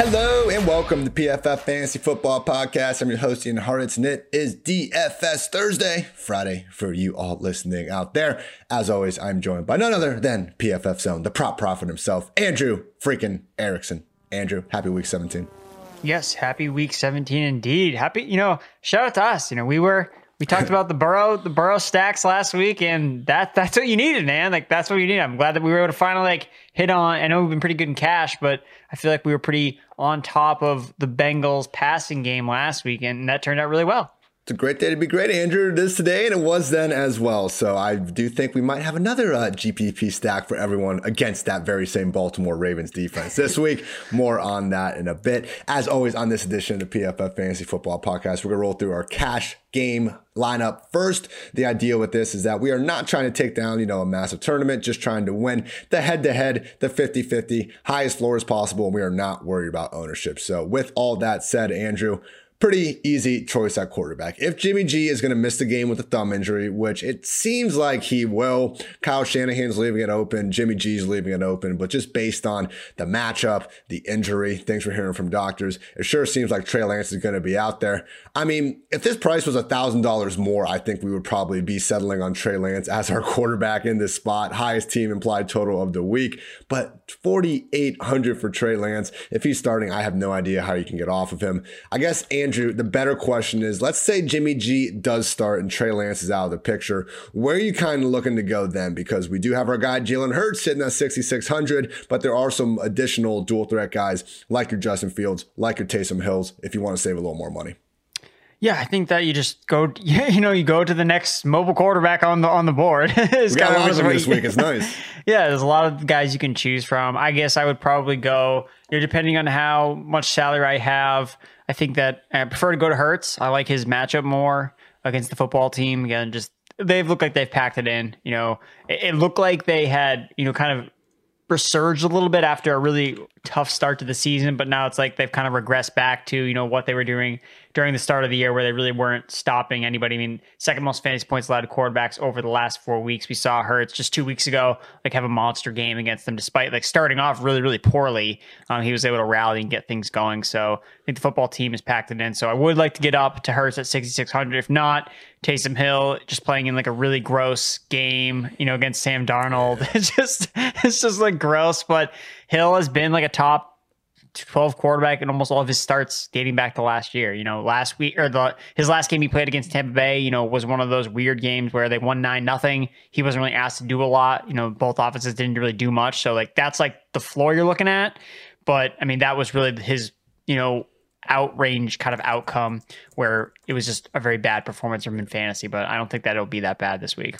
Hello and welcome to PFF Fantasy Football Podcast. I'm your host Ian Hartitz, and it is DFS Thursday, Friday for you all listening out there. As always, I'm joined by none other than PFF Zone, the prop prophet himself, Andrew freaking Erickson. Andrew, happy week 17. Yes, happy week 17 indeed. Happy, you know, shout out to us. You know, we were we talked about the Burrow, the Burrow stacks last week, and that that's what you needed, man. Like that's what you need. I'm glad that we were able to finally like hit on. I know we've been pretty good in cash, but I feel like we were pretty on top of the Bengals passing game last week, and that turned out really well. It's a great day to be great, Andrew. It is today, and it was then as well. So I do think we might have another uh, GPP stack for everyone against that very same Baltimore Ravens defense this week. More on that in a bit. As always, on this edition of the PFF Fantasy Football Podcast, we're gonna roll through our cash game lineup first. The idea with this is that we are not trying to take down, you know, a massive tournament, just trying to win the head to head, the 50 50, highest floors possible. And we are not worried about ownership. So, with all that said, Andrew, pretty easy choice at quarterback. If Jimmy G is going to miss the game with a thumb injury, which it seems like he will, Kyle Shanahan's leaving it open, Jimmy G's leaving it open, but just based on the matchup, the injury, things we're hearing from doctors, it sure seems like Trey Lance is going to be out there. I mean, if this price was a $1,000 more, I think we would probably be settling on Trey Lance as our quarterback in this spot, highest team implied total of the week, but 4,800 for Trey Lance. If he's starting, I have no idea how you can get off of him. I guess, and Andrew, the better question is let's say Jimmy G does start and Trey Lance is out of the picture. Where are you kind of looking to go then? Because we do have our guy Jalen Hurts sitting at 6,600, but there are some additional dual threat guys like your Justin Fields, like your Taysom Hills, if you want to save a little more money. Yeah, I think that you just go, you know, you go to the next mobile quarterback on the on the board. it's we got a lot of them this week. It's nice. yeah, there's a lot of guys you can choose from. I guess I would probably go, you know, depending on how much salary I have. I think that I prefer to go to Hurts. I like his matchup more against the football team. Again, just they've looked like they've packed it in. You know, it, it looked like they had, you know, kind of resurged a little bit after a really tough start to the season, but now it's like they've kind of regressed back to, you know, what they were doing during the start of the year where they really weren't stopping anybody. I mean, second most fantasy points allowed to quarterbacks over the last four weeks. We saw Hurts just two weeks ago, like have a monster game against them, despite like starting off really, really poorly. Um, he was able to rally and get things going. So I think the football team is packed it in. So I would like to get up to Hurts at 6,600. If not, Taysom Hill just playing in like a really gross game, you know, against Sam Darnold. It's just, it's just like gross. But Hill has been like a top 12 quarterback in almost all of his starts dating back to last year. You know, last week or the his last game he played against Tampa Bay, you know, was one of those weird games where they won nine nothing. He wasn't really asked to do a lot. You know, both offenses didn't really do much. So like that's like the floor you're looking at. But I mean, that was really his, you know, outrange kind of outcome where it was just a very bad performance from in fantasy. But I don't think that it'll be that bad this week.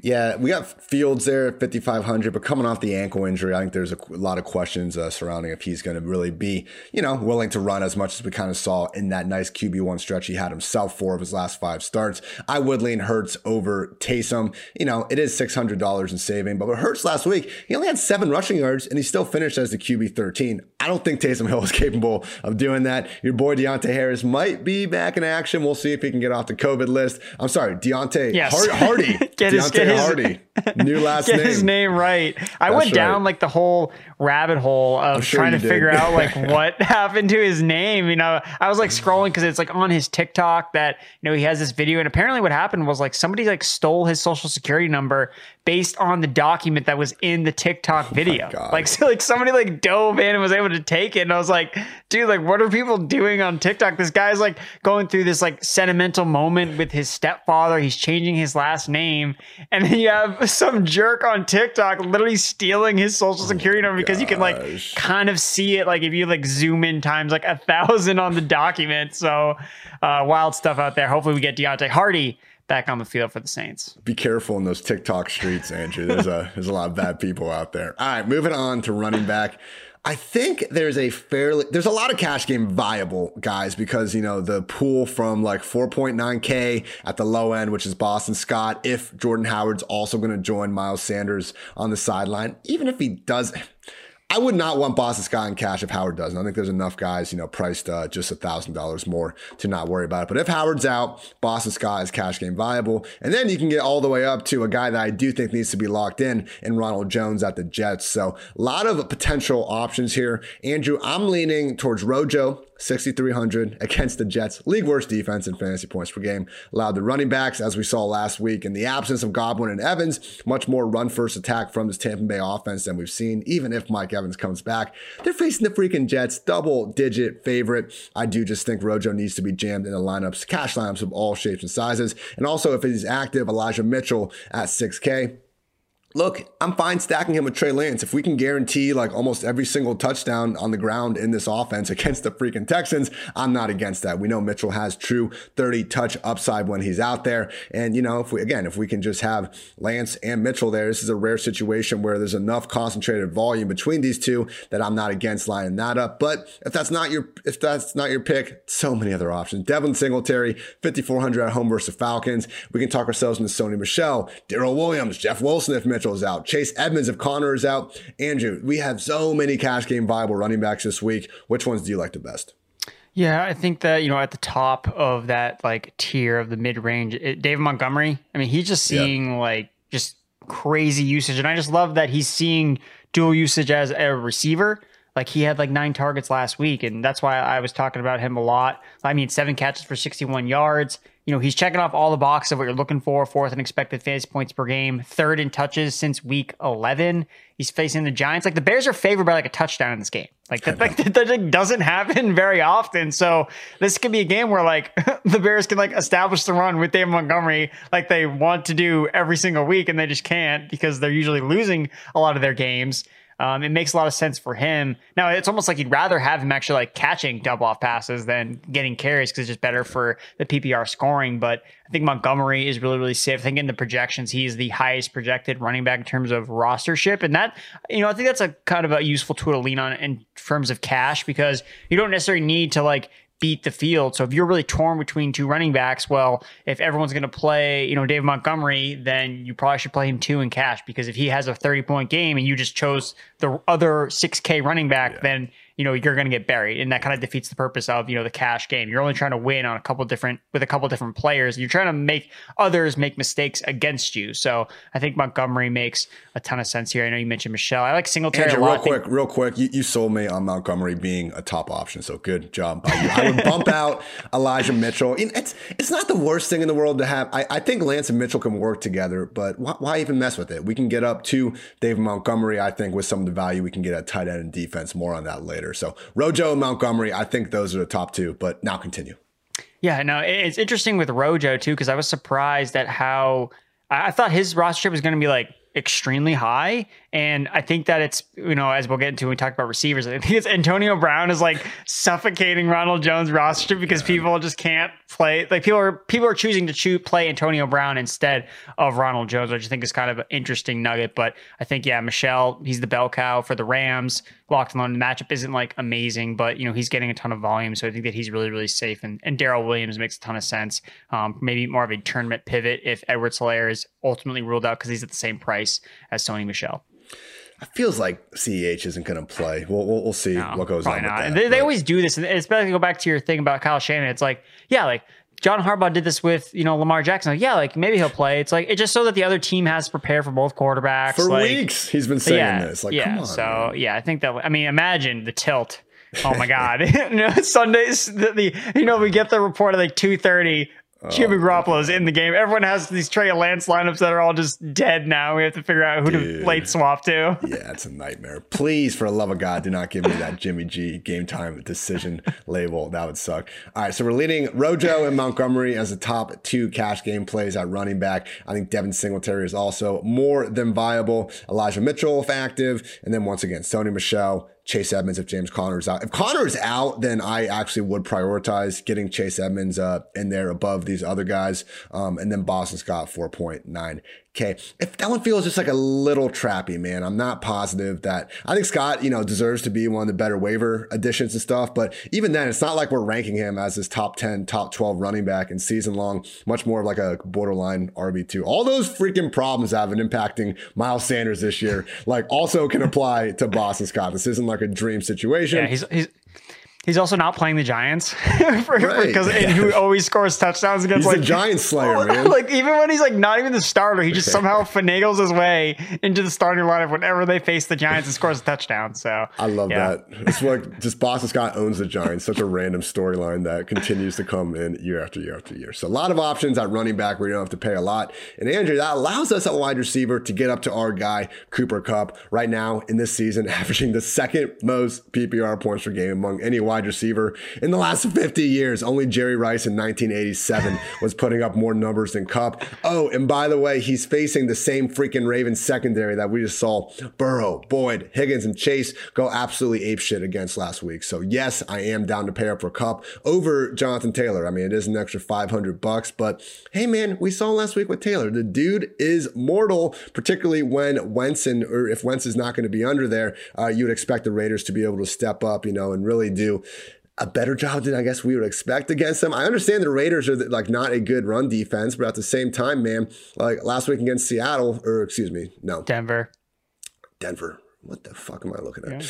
Yeah, we got Fields there at 5,500, but coming off the ankle injury, I think there's a, a lot of questions uh, surrounding if he's going to really be, you know, willing to run as much as we kind of saw in that nice QB1 stretch he had himself four of his last five starts. I would lean Hurts over Taysom. You know, it is $600 in saving, but with Hurts last week, he only had seven rushing yards and he still finished as the QB 13. I don't think Taysom Hill is capable of doing that. Your boy Deonte Harris might be back in action. We'll see if he can get off the COVID list. I'm sorry, Deontay yes. Hardy. Deontay his, Hardy. New last get name. his name right. I That's went down like the whole rabbit hole of sure trying to did. figure out like what happened to his name. You know, I was like scrolling because it's like on his TikTok that you know he has this video, and apparently what happened was like somebody like stole his social security number based on the document that was in the TikTok oh video. Oh like so like somebody like dove in and was able to take it, and I was like, dude, like what are people doing on TikTok? This guy's like going through this like sentimental moment with his stepfather. He's changing his last name, and then you have some jerk on TikTok literally stealing his social security number because you can like kind of see it like if you like zoom in times like a thousand on the document. So uh, wild stuff out there. Hopefully we get Deonte Hardy back on the field for the Saints. Be careful in those TikTok streets, Andrew. There's a there's a lot of bad people out there. All right, moving on to running back. I think there's a fairly there's a lot of cash game viable guys because you know the pool from like 4.9k at the low end, which is Boston Scott. If Jordan Howard's also going to join Miles Sanders on the sideline, even if he does I would not want Boston Scott in cash if Howard doesn't. I think there's enough guys, you know, priced uh, just a thousand dollars more to not worry about it. But if Howard's out, Boston Scott is cash game viable, and then you can get all the way up to a guy that I do think needs to be locked in, in Ronald Jones at the Jets. So a lot of potential options here. Andrew, I'm leaning towards Rojo 6,300 against the Jets. League worst defense in fantasy points per game. Allowed the running backs, as we saw last week, in the absence of Godwin and Evans, much more run first attack from this Tampa Bay offense than we've seen, even if Mike Evans comes back. They're facing the freaking Jets, double digit favorite. I do just think Rojo needs to be jammed in the lineups, cash lineups of all shapes and sizes. And also, if he's active, Elijah Mitchell at 6K. Look, I'm fine stacking him with Trey Lance. If we can guarantee like almost every single touchdown on the ground in this offense against the freaking Texans, I'm not against that. We know Mitchell has true 30 touch upside when he's out there. And, you know, if we, again, if we can just have Lance and Mitchell there, this is a rare situation where there's enough concentrated volume between these two that I'm not against lining that up. But if that's not your, if that's not your pick, so many other options. Devin Singletary, 5,400 at home versus Falcons. We can talk ourselves into Sony Michel, Darrel Williams, Jeff Wilson if Mitchell Is out. Chase Edmonds, if Conner is out. Andrew, we have so many cash game viable running backs this week. Which ones do you like the best? Yeah, I think that you know at the top of that like tier of the mid range, David Montgomery. I mean, he's just seeing yeah. like just crazy usage, and I just love that he's seeing dual usage as a receiver. Like he had like nine targets last week, and that's why I was talking about him a lot. I mean, seven catches for 61 yards you know, he's checking off all the boxes of what you're looking for. Fourth in expected fantasy points per game, third in touches since week 11. He's facing the Giants. Like the Bears are favored by like a touchdown in this game. Like that, like, that doesn't happen very often. So this could be a game where like the Bears can like establish the run with David Montgomery like they want to do every single week, and they just can't because they're usually losing a lot of their games. Um, it makes a lot of sense for him. Now it's almost like you'd rather have him actually like catching double off passes than getting carries because it's just better for the PPR scoring. But I think Montgomery is really, really safe. I think in the projections, he's the highest projected running back in terms of rostership. And that, you know, I think that's a kind of a useful tool to lean on in terms of cash because you don't necessarily need to like beat the field. So if you're really torn between two running backs, well, if everyone's going to play, you know, David Montgomery, then you probably should play him two in cash because if he has a 30 point game and you just chose the other 6K running back, yeah. then you know you're going to get buried and that kind of defeats the purpose of you know the cash game. You're only trying to win on a couple different with a couple different players you're trying to make others make mistakes against you. So i think montgomery makes a ton of sense here. I know you mentioned michel. I like singletary Andrew, a lot. real quick real quick you, you sold me on montgomery being a top option so good job by you. I would bump out elijah mitchell. It's it's not the worst thing in the world to have. I, I think lance and mitchell can work together but why, why even mess with it? We can get up to dave montgomery i think with some of the value we can get at tight end and defense. More on that later later. So Rojo and Montgomery, I think those are the top two, but now continue. Yeah, no, it's interesting with Rojo too, because I was surprised at how I thought his roster was going to be like extremely high. And I think that it's, you know, as we'll get into when we talk about receivers, I think it's Antonio Brown is like suffocating Ronald Jones roster because people just can't play. Like people are people are choosing to choose play Antonio Brown instead of Ronald Jones, which I think is kind of an interesting nugget. But I think, yeah, Michel, he's the bell cow for the Rams. Locked alone. The matchup isn't like amazing, but you know, he's getting a ton of volume. So I think that he's really, really safe. And, and Darrel Williams makes a ton of sense. Um, maybe more of a tournament pivot if Edwards Helaire is ultimately ruled out because he's at the same price as Sony Michel. It feels like CEH isn't going to play. We'll, we'll, we'll see no, what goes on. That, they, they, always do this, and especially go back to your thing about Kyle Shanahan. It's like, yeah, like John Harbaugh did this with you know Lamar Jackson. Like, yeah, like maybe he'll play. It's like it's just so that the other team has to prepare for both quarterbacks for like, weeks. He's been saying yeah, this. Like, yeah. On, so man. yeah, I think that. I mean, imagine the tilt. Oh my God! Sundays the, the you know we get the report at like two thirty. Jimmy oh, is in the game. Everyone has these Trey Lance lineups that are all just dead now. We have to figure out who Dude. to late swap to. Yeah, it's a nightmare. Please, for the love of God, do not give me that Jimmy G game time decision label. That would suck. All right, so we're leading Rojo and Montgomery as the top two cash game plays at running back. I think Devin Singletary is also more than viable. Elijah Mitchell, if active. And then once again, Sony Michel, Chase Edmonds if James Conner is out. If Conner is out, then I actually would prioritize getting Chase Edmonds uh, in there above these other guys. Um, and then Boston Scott 4.9 Okay. If that one feels just like a little trappy, man, I'm not positive that I think Scott, you know, deserves to be one of the better waiver additions and stuff. But even then, it's not like we're ranking him as his top 10, top 12 running back in season long, much more of like a borderline RB2. All those freaking problems have been impacting Miles Sanders this year, like also can apply to Boston Scott. This isn't like a dream situation. Yeah, he's, he's He's also not playing the Giants because right. who always scores touchdowns against he's like Giant Slayer, man. Like even when he's like not even the starter, he just somehow finagles his way into the starting lineup whenever they face the Giants and scores a touchdown. So I love yeah. that. It's like just Boston Scott owns the Giants. Such a random storyline that continues to come in year after year after year. So a lot of options at running back where you don't have to pay a lot. And Andrew, that allows us at wide receiver to get up to our guy Cooper Kupp right now in this season, averaging the second most PPR points per game among any wide wide receiver in the last 50 years. Only Jerry Rice in 1987 was putting up more numbers than Kupp. Oh, and by the way, he's facing the same freaking Ravens secondary that we just saw Burrow, Boyd, Higgins, and Chase go absolutely ape shit against last week. So yes, I am down to pay up for Kupp over Jonathan Taylor. I mean, it is an extra 500 bucks, but hey man, we saw last week with Taylor. The dude is mortal, particularly when Wentz and or if Wentz is not going to be under there, uh, you would expect the Raiders to be able to step up, you know, and really do a better job than I guess we would expect against them. I understand the Raiders are like not a good run defense, but at the same time, man, like last week against Seattle, or excuse me, no, Denver, Denver. What the fuck am I looking at? Yeah.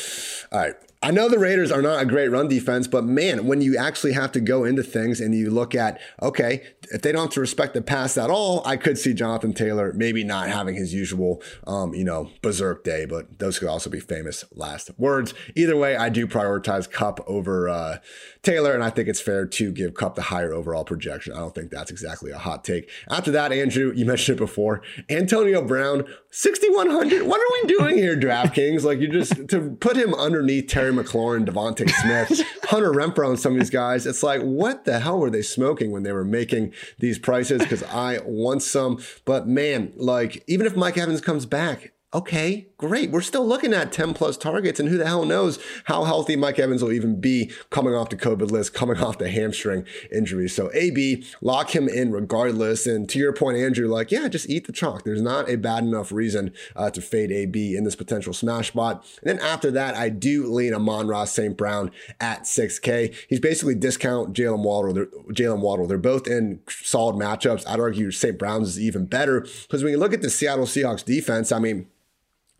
All right. I know the Raiders are not a great run defense, but man, when you actually have to go into things and you look at, okay, if they don't have to respect the pass at all, I could see Jonathan Taylor maybe not having his usual, um, you know, berserk day, but those could also be famous last words. Either way, I do prioritize Kupp over uh, Taylor, and I think it's fair to give Kupp the higher overall projection. I don't think that's exactly a hot take. After that, Andrew, you mentioned it before, Antonio Brown, 6,100. What are we doing here, DraftKings? Like, you just, to put him underneath Terry McLaurin, DeVonta Smith, Hunter Renfrow, and some of these guys, it's like, what the hell were they smoking when they were making these prices? Because I want some. But man, like, even if Mike Evans comes back, okay, great. We're still looking at 10 plus targets, and who the hell knows how healthy Mike Evans will even be coming off the COVID list, coming off the hamstring injury. So, AB, lock him in regardless. And to your point, Andrew, like, yeah, just eat the chalk. There's not a bad enough reason uh, to fade AB in this potential smash spot. And then after that, I do lean Amon-Ra St. Brown at 6K. He's basically discount Jaylen Waddle. Jaylen Waddle. They're both in solid matchups. I'd argue St. Brown's is even better because when you look at the Seattle Seahawks defense, I mean,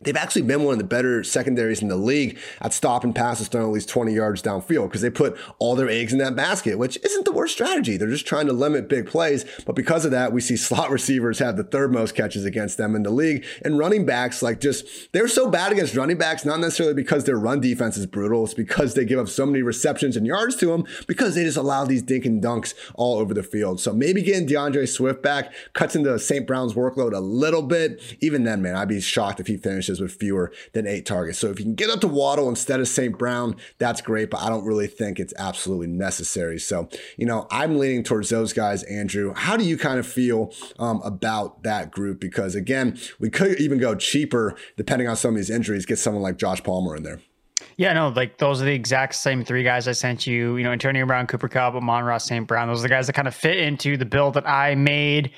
They've actually been one of the better secondaries in the league at stopping passes thrown at least 20 yards downfield because they put all their eggs in that basket, which isn't the worst strategy. They're just trying to limit big plays. But because of that, we see slot receivers have the third most catches against them in the league. And running backs, like just, they're so bad against running backs, not necessarily because their run defense is brutal. It's because they give up so many receptions and yards to them because they just allow these dink and dunks all over the field. So maybe getting D'Andre Swift back cuts into St. Brown's workload a little bit. Even then, man, I'd be shocked if he finished finishes with fewer than eight targets. So if you can get up to Waddle instead of St. Brown, that's great, but I don't really think it's absolutely necessary. So, you know, I'm leaning towards those guys, Andrew. How do you kind of feel um, about that group? Because again, we could even go cheaper depending on some of these injuries, get someone like Josh Palmer in there. Yeah, no, like those are the exact same three guys I sent you. You know, Antonio Brown, Cooper Kupp, Amon-Ra St. Brown. Those are the guys that kind of fit into the build that I made.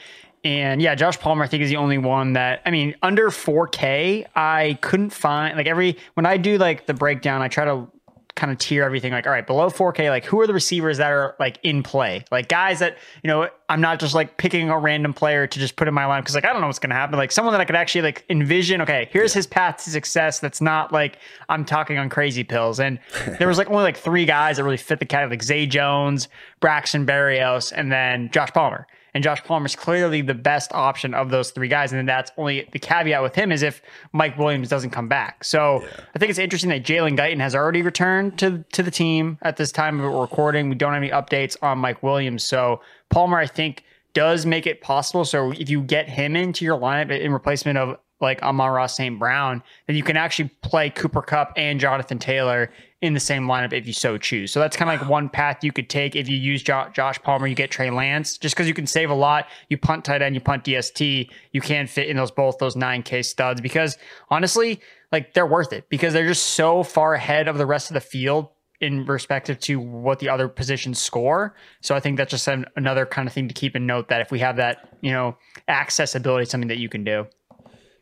And yeah, Josh Palmer, I think, is the only one that I mean, under 4K, I couldn't find like every when I do like the breakdown, I try to kind of tier everything like, all right, below 4K, like who are the receivers that are like in play? Like guys that, you know, I'm not just like picking a random player to just put in my line because like I don't know what's gonna happen. Like someone that I could actually like envision, okay, here's his path to success that's not like I'm talking on crazy pills. And there was like only like three guys that really fit the category, like Zay Jones, Braxton Berrios, and then Josh Palmer. And Josh Palmer is clearly the best option of those three guys. And then that's only the caveat with him is if Mike Williams doesn't come back. So yeah. I think it's interesting that Jalen Guyton has already returned to, to the team at this time of recording. We don't have any updates on Mike Williams. So Palmer, I think, does make it possible. So if you get him into your lineup in replacement of like Amon-Ra St. Brown, then you can actually play Cooper Kupp and Jonathan Taylor in the same lineup if you so choose. So that's kind of like one path you could take. If you use jo- Josh Palmer, you get Trey Lance. Just because you can save a lot, you punt tight end, you punt DST, you can fit in those both those 9K studs because honestly, like they're worth it because they're just so far ahead of the rest of the field in respective to what the other positions score. So I think that's just an, another kind of thing to keep in note that if we have that, you know, accessibility, something that you can do.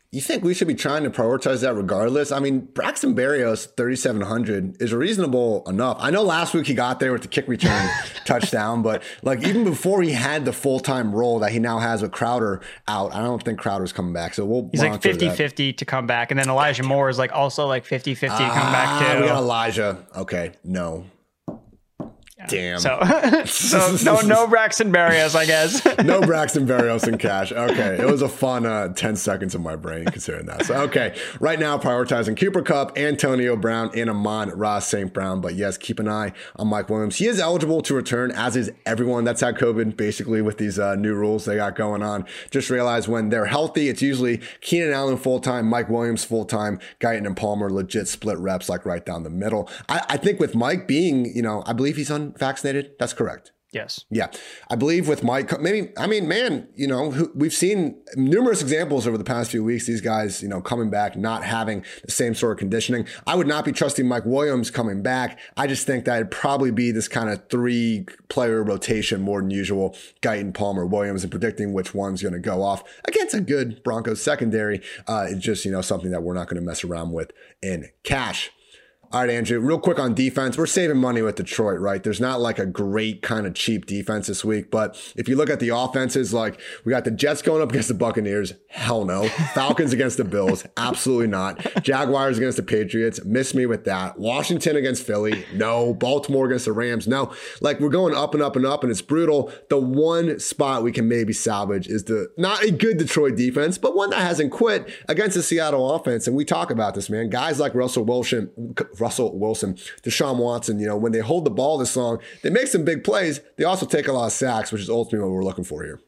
You think we should be trying to prioritize that regardless? I mean, Braxton Berrios, 3,700 is reasonable enough. I know last week he got there with the kick return touchdown, but like even before he had the full time role that he now has with Crowder out, I don't think Crowder's coming back. So we'll He's like 50 50 to come back. And then Elijah Moore is like also like 50 50 to come back Ah, too. We got Elijah. Okay. No. Damn. So, so no, no Braxton Berrios, I guess. no Braxton Berrios in cash. Okay. It was a fun uh, 10 seconds of my brain considering that. So, okay. Right now, prioritizing Cooper Kupp, Antonio Brown, and Amon Ross St. Brown. But yes, keep an eye on Mike Williams. He is eligible to return, as is everyone that's had COVID, basically, with these uh, new rules they got going on. Just realize when they're healthy, it's usually Keenan Allen full time, Mike Williams full time, Guyton and Palmer legit split reps, like right down the middle. I, I think with Mike being, you know, I believe he's unvaccinated. That's correct. yes. Yeah, I believe with Mike, maybe I mean, man, you know, we've seen numerous examples over the past few weeks. These guys, you know, coming back, not having the same sort of conditioning. I would not be trusting Mike Williams coming back. I just think that it'd probably be this kind of three player rotation more than usual. Guyton, Palmer, Williams, and predicting which one's going to go off against a good Broncos secondary. Uh, it's just you know something that we're not going to mess around with in cash. All right, Andrew, real quick on defense. We're saving money with Detroit, right? There's not like a great kind of cheap defense this week, but if you look at the offenses, like we got the Jets going up against the Buccaneers, hell no. Falcons against the Bills, absolutely not. Jaguars against the Patriots, miss me with that. Washington against Philly, no. Baltimore against the Rams, no. Like we're going up and up and up, and it's brutal. The one spot we can maybe salvage is the not a good Detroit defense, but one that hasn't quit against the Seattle offense. And we talk about this, man. Guys like Russell Wilson, Russell Wilson, Deshaun Watson, you know, when they hold the ball this long, they make some big plays. They also take a lot of sacks, which is ultimately what we're looking for here.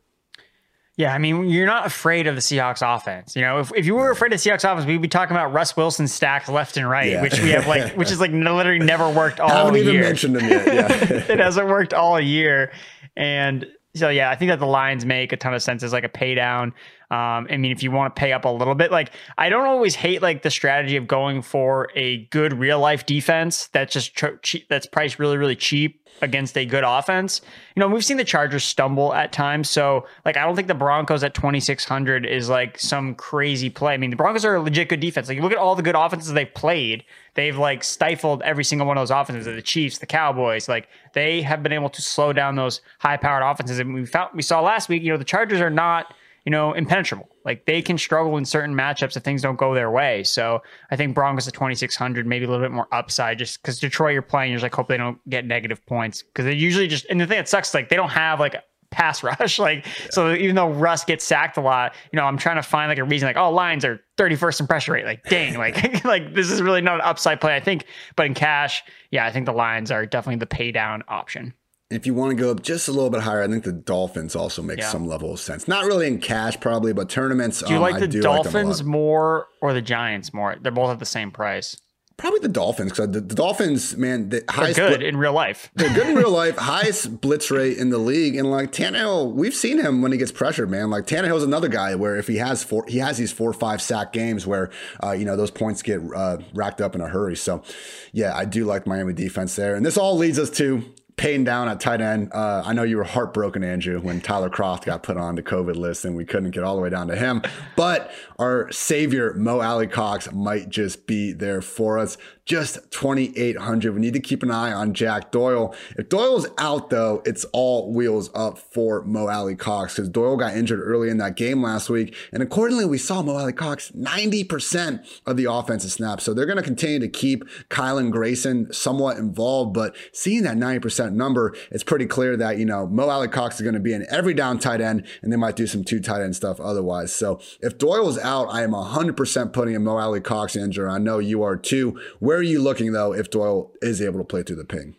Yeah, I mean, you're not afraid of the Seahawks offense. You know, if, if you were afraid of the Seahawks offense, we'd be talking about Russ Wilson stacks left and right, Yeah. which we have like, which is like literally never worked all haven't even year. mentioned them yet. Yeah. it hasn't worked all year, and so yeah, I think that the Lions make a ton of sense as like a pay down. Um, I mean, if you want to pay up a little bit, like I don't always hate like the strategy of going for a good real life defense that's just tr- cheap, that's priced really really cheap against a good offense. You know, we've seen the Chargers stumble at times, so like I don't think the Broncos at 2600 is like some crazy play. I mean, the Broncos are a legit good defense. Like look at all the good offenses they've played, they've like stifled every single one of those offenses. The Chiefs, the Cowboys, like they have been able to slow down those high powered offenses. And we found we saw last week, you know, the Chargers are not you know, impenetrable. Like they can struggle in certain matchups if things don't go their way. So I think Broncos at 2,600, maybe a little bit more upside just because Detroit you're playing, you're just like, hope they don't get negative points because they usually just, and the thing that sucks, like they don't have like pass rush. Like, so even though Russ gets sacked a lot, you know, I'm trying to find like a reason like, oh, Lions are 31st in pressure rate. Like, dang, like, like this is really not an upside play, I think. But in cash, yeah, I think the Lions are definitely the pay down option. If you want to go up just a little bit higher, I think the Dolphins also make Yeah. some level of sense. Not really in cash, probably, but tournaments. Do you um, like the do like Dolphins lot. more or the Giants more? They're both at the same price. Probably the Dolphins because the, the Dolphins, man, the They're highest good bli- in real life. they're good in real life, highest blitz rate in the league, and like Tannehill, we've seen him when he gets pressured, man. Like Tannehill's another guy where if he has four, he has these four or five sack games where uh, you know those points get uh, racked up in a hurry. So, yeah, I do like Miami defense there, and this all leads us to. Paying down at tight end. Uh, I know you were heartbroken, Andrew, when Tyler Kroft got put on the COVID list and we couldn't get all the way down to him. But our savior, Mo Alie-Cox, might just be there for us. Just 2,800. We need to keep an eye on Jack Doyle. If Doyle's out, though, it's all wheels up for Mo Alie-Cox because Doyle got injured early in that game last week. And accordingly, we saw Mo Alie-Cox 90% of the offensive snaps. So they're going to continue to keep Kylen Granson somewhat involved. But seeing that 90% number, it's pretty clear that, you know, Mo Alie-Cox is going to be in every down tight end and they might do some two tight end stuff otherwise. So if Doyle's out, I am 100% putting in Mo Alie-Cox injury. I know you are too. Where are you looking, though, if Doyle is able to play through the ping?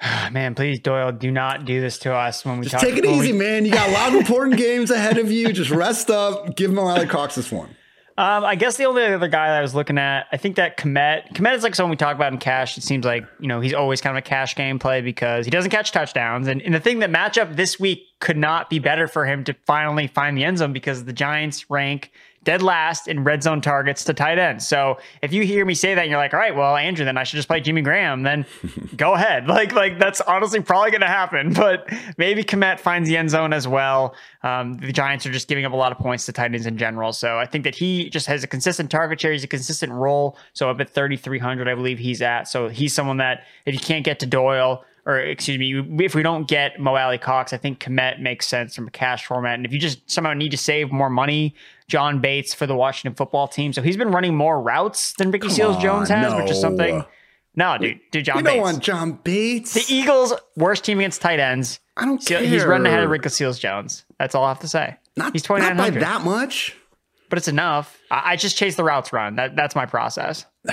Man, please, Doyle, do not do this to us when we Just talk. take it when we- easy, man. You got a lot of important games ahead of you. Just rest up. Give Mo Alie-Cox this one. Um, I guess the only other guy that I was looking at, I think that Kmet. Kmet is like someone we talk about in cash. It seems like you know he's always kind of a cash game play because he doesn't catch touchdowns. And, and the thing that matchup this week could not be better for him to finally find the end zone because the Giants rank dead last in red zone targets to tight ends. So if you hear me say that and you're like, all right, well, Andrew, then I should just play Jimmy Graham, then go ahead. Like, like that's honestly probably going to happen. But maybe Kmet finds the end zone as well. Um, the Giants are just giving up a lot of points to tight ends in general. So I think that he just has a consistent target share. He's a consistent role. So up at 3,300, I believe he's at. So he's someone that if you can't get to Doyle, or excuse me, if we don't get Mo Alie-Cox, I think Kmet makes sense from a cash format. And if you just somehow need to save more money, John Bates for the Washington football team. So he's been running more routes than Ricky Seals Jones has, no. which is something. No, dude, dude, John. We Bates. don't want John Bates. The Eagles' worst team against tight ends. I don't care. He's running ahead of Ricky Seals Jones. That's all I have to say. Not, he's twenty nine hundred. That much, but it's enough. I, I just chase the routes run. That that's my process.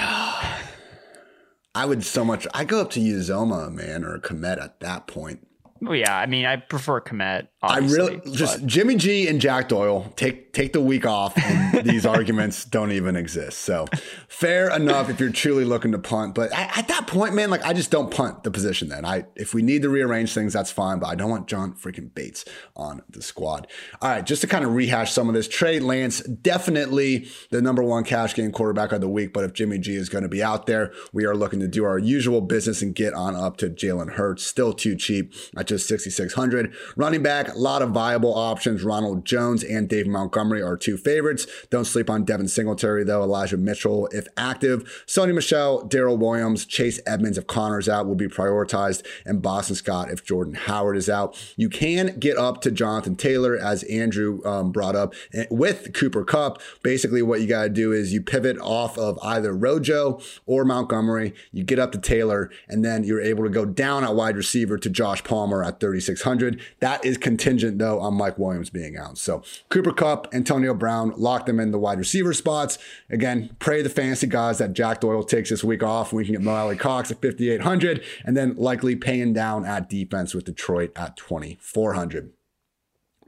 I would so much. I go up to Uzomah, man, or Kmet at that point. Well, yeah, I mean, I prefer Kmet. I really just but. Jimmy G and Jack Doyle take take the week off, and these arguments don't even exist. So fair enough if you're truly looking to punt, but at, at, that point, man, like I just don't punt the position. Then I if we need to rearrange things, that's fine, but I don't want John freaking Bates on the squad. All right, just to kind of rehash some of this, Trey Lance definitely the number one cash game quarterback of the week. But if Jimmy G is going to be out there, we are looking to do our usual business and get on up to Jalen Hurts, still too cheap at just 6,600. Running back a lot of viable options. Ronald Jones and Dave Montgomery are two favorites. Don't sleep on Devin Singletary, though. Elijah Mitchell, if active. Sony Michel, Darrel Williams, Chase Edmonds, if Conner's out, will be prioritized. And Boston Scott, if Jordan Howard is out. You can get up to Jonathan Taylor, as Andrew um, brought up, eh, with Cooper Kupp. Basically, what you got to do is you pivot off of either Rojo or Montgomery. You get up to Taylor, and then you're able to go down at wide receiver to Josh Palmer at 3,600. That is contingent, though, on Mike Williams being out. So Cooper Kupp, Antonio Brown, lock them in the wide receiver spots. Again, pray the fantasy guys that Jack Doyle takes this week off. We can get Mo Alie-Cox at 5,800 and then likely paying down at defense with Detroit at 2,400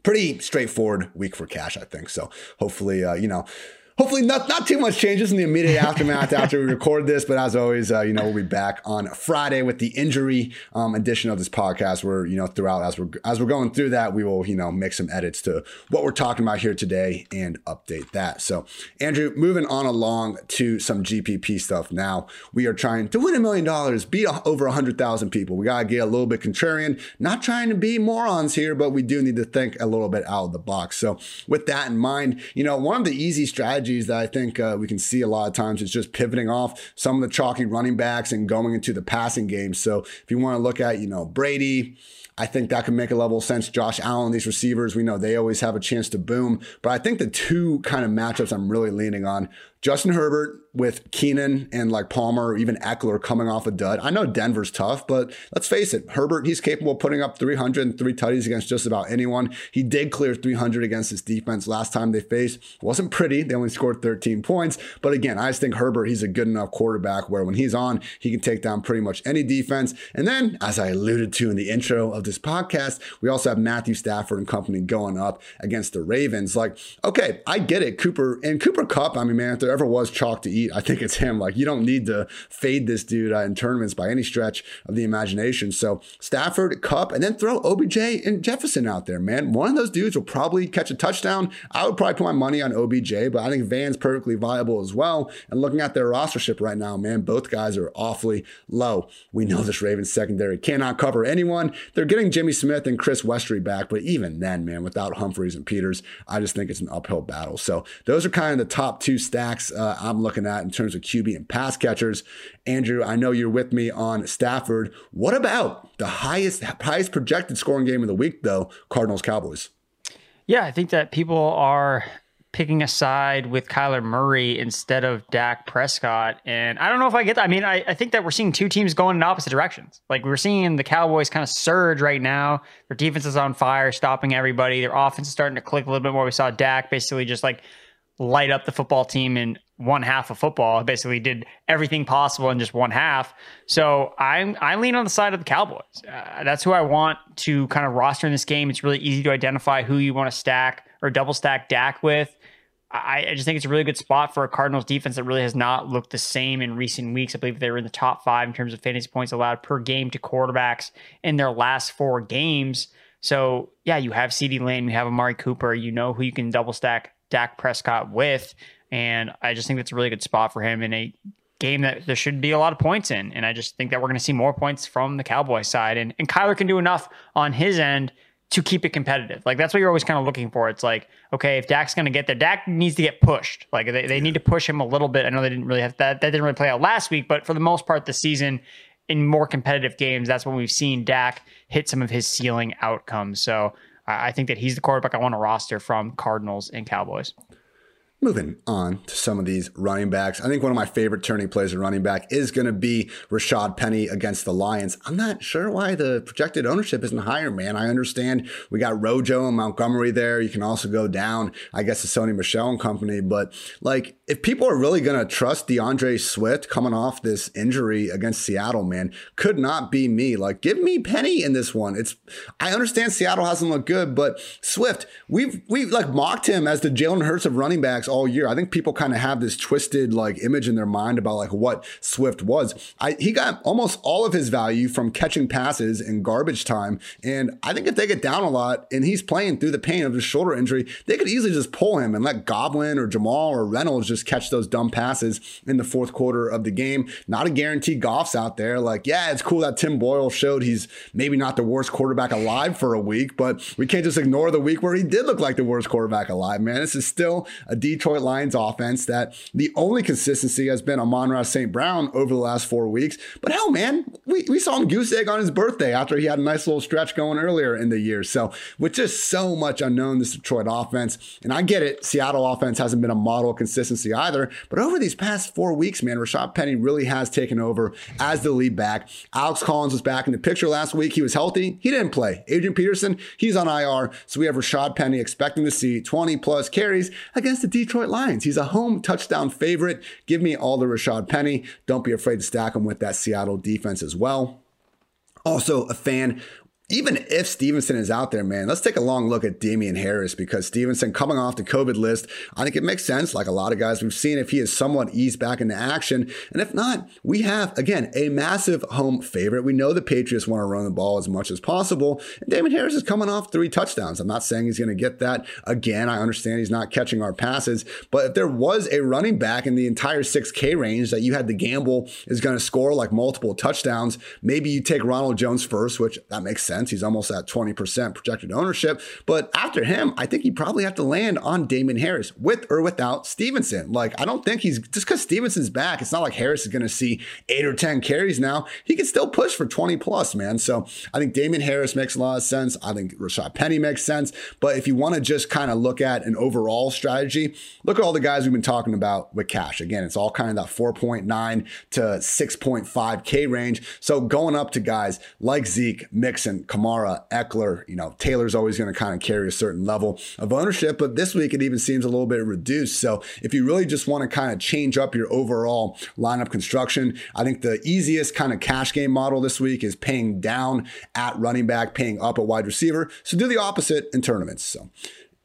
pretty straightforward week for cash, I think. So hopefully, uh, you know, hopefully not not too much changes in the immediate aftermath after we record this. But as always, uh, you know, we'll be back on Friday with the injury um, edition of this podcast. Where you know throughout as we're as we're going through that, we will you know make some edits to what we're talking about here today and update that. So Andrew, moving on along to some GPP stuff. Now we are trying to win a million dollars, beat over a hundred thousand people. We gotta get a little bit contrarian. Not trying to be morons here, but we do need to think a little bit out of the box. So with that in mind, you know, one of the easy strategies strategies that I think uh, we can see a lot of times is just pivoting off some of the chalky running backs and going into the passing game. So if you want to look at, you know, Brady, I think that can make a level of sense. Josh Allen, these receivers, we know they always have a chance to boom. But I think the two kind of matchups I'm really leaning on Justin Herbert with Keenan and like Palmer or even Ekeler coming off a dud. I know Denver's tough, but let's face it, Herbert, he's capable of putting up 300 and three tutties against just about anyone. He did clear 300 against his defense last time they faced. Wasn't pretty. They only scored 13 points. But again, I just think Herbert, he's a good enough quarterback where when he's on, he can take down pretty much any defense. And then, as I alluded to in the intro of this podcast, we also have Matthew Stafford and company going up against the Ravens. Like, okay, I get it. Cooper and Cooper Kupp, I mean, man, if there ever was chalk to eat, I think it's him. Like you don't need to fade this dude uh, in tournaments by any stretch of the imagination. So Stafford, Kupp, and then throw OBJ and Jefferson out there, man. One of those dudes will probably catch a touchdown. I would probably put my money on OBJ, but I think Van's perfectly viable as well. And looking at their rostership right now, man, both guys are awfully low. We know this Ravens secondary cannot cover anyone. They're getting Jimmy Smith and Chris Westry back, but even then, man, without Humphreys and Peters, I just think it's an uphill battle. So those are kind of the top two stacks uh, I'm looking at in terms of QB and pass catchers. Andrew, I know you're with me on Stafford. What about the highest highest projected scoring game of the week, though? Cardinals Cowboys. Yeah, I think that people are picking a side with Kyler Murray instead of Dak Prescott. And I don't know if I get that. I mean, I, I, think that we're seeing two teams going in opposite directions. Like we're seeing the Cowboys kind of surge right now. Their defense is on fire, stopping everybody. Their offense is starting to click a little bit more. We saw Dak basically just like light up the football team in one half of football. Basically, did everything possible in just one half. So I'm I lean on the side of the Cowboys. Uh, that's who I want to kind of roster in this game. It's really easy to identify who you want to stack or double stack Dak with. I, I, just think it's a really good spot for a Cardinals defense that really has not looked the same in recent weeks. I believe they were in the top five in terms of fantasy points allowed per game to quarterbacks in their last four games. So yeah, you have CeeDee Lamb, you have Amari Cooper, you know who you can double stack Dak Prescott with. And I just think that's a really good spot for him in a game that there should be a lot of points in. And I just think that we're going to see more points from the Cowboys side. And, and Kyler can do enough on his end to keep it competitive. Like that's what you're always kind of looking for. It's like, okay, if Dak's going to get there, Dak needs to get pushed. Like they, they need to push him a little bit. I know they didn't really have that. That didn't really play out last week, but for the most part, the season in more competitive games, that's when we've seen Dak hit some of his ceiling outcomes. So I think that he's the quarterback I want to roster from Cardinals and Cowboys. Moving on to some of these running backs. I think one of my favorite turning plays of running back is going to be Rashad Penny against the Lions. I'm not sure why the projected ownership isn't higher, man. I understand we got Rojo and Montgomery there. You can also go down, I guess, to Sony Michel and company. But like, if people are really going to trust D'Andre Swift coming off this injury against Seattle, man, could not be me. Like, give me Penny in this one. It's, I understand Seattle hasn't looked good, but Swift, we've, we like mocked him as the Jalen Hurts of running backs all year. I think people kind of have this twisted like image in their mind about like what Swift was. I, he got almost all of his value from catching passes in garbage time. And I think if they get down a lot and he's playing through the pain of his shoulder injury, they could easily just pull him and let Goblin or Jamal or Reynolds just catch those dumb passes in the fourth quarter of the game. Not a guarantee Goff's out there. Like, yeah, it's cool that Tim Boyle showed he's maybe not the worst quarterback alive for a week, but we can't just ignore the week where he did look like the worst quarterback alive, man. This is still a Detroit Lions offense that the only consistency has been Amon-Ra St. Brown over the last four weeks. But hell, man, we, we saw him goose egg on his birthday after he had a nice little stretch going earlier in the year. So with just so much unknown, this Detroit offense, and I get it, Seattle offense hasn't been a model of consistency either. But over these past four weeks, man, Rashad Penny really has taken over as the lead back. Alex Collins was back in the picture last week. He was healthy. He didn't play. Adrian Peterson, he's on IR. So we have Rashad Penny expecting to see 20 plus carries against the Detroit Lions. He's a home touchdown favorite. Give me all the Rashad Penny. Don't be afraid to stack him with that Seattle defense as well. Also, a fan even if Stevenson is out there, man, let's take a long look at Damien Harris because Stevenson coming off the COVID list, I think it makes sense. Like a lot of guys we've seen, if he is somewhat eased back into action. And if not, we have, again, a massive home favorite. We know the Patriots want to run the ball as much as possible. And Damien Harris is coming off three touchdowns. I'm not saying he's going to get that again. I understand he's not catching our passes. But if there was a running back in the entire 6K range that you had to gamble is going to score like multiple touchdowns, maybe you take Ronald Jones first, which that makes sense sense. He's almost at 20% projected ownership. But after him, I think you probably have to land on Damien Harris with or without Stevenson. Like, I don't think he's just because Stevenson's back, it's not like Harris is going to see eight or 10 carries now. He can still push for 20 plus, man. So I think Damien Harris makes a lot of sense. I think Rashad Penny makes sense. But if you want to just kind of look at an overall strategy, look at all the guys we've been talking about with cash. Again, it's all kind of that 4.9 to 6.5K range. So going up to guys like Zeke, Mixon, Kamara, Ekeler, you know, Taylor's always going to kind of carry a certain level of ownership, but this week it even seems a little bit reduced. So if you really just want to kind of change up your overall lineup construction, I think the easiest kind of cash game model this week is paying down at running back, paying up at wide receiver. So do the opposite in tournaments. So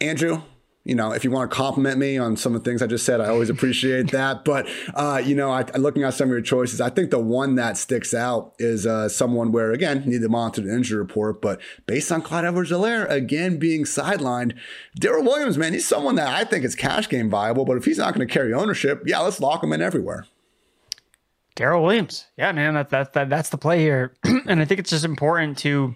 Andrew, you know, if you want to compliment me on some of the things I just said, I always appreciate that. But, uh, you know, I, looking at some of your choices, I think the one that sticks out is uh, someone where, again, need to monitor the injury report. But based on Clyde Edwards Helaire, again, being sidelined, Darrel Williams, man, he's someone that I think is cash game viable. But if he's not going to carry ownership, yeah, let's lock him in everywhere. Darrel Williams. Yeah, man, that, that, that, that's the play here. and I think it's just important to,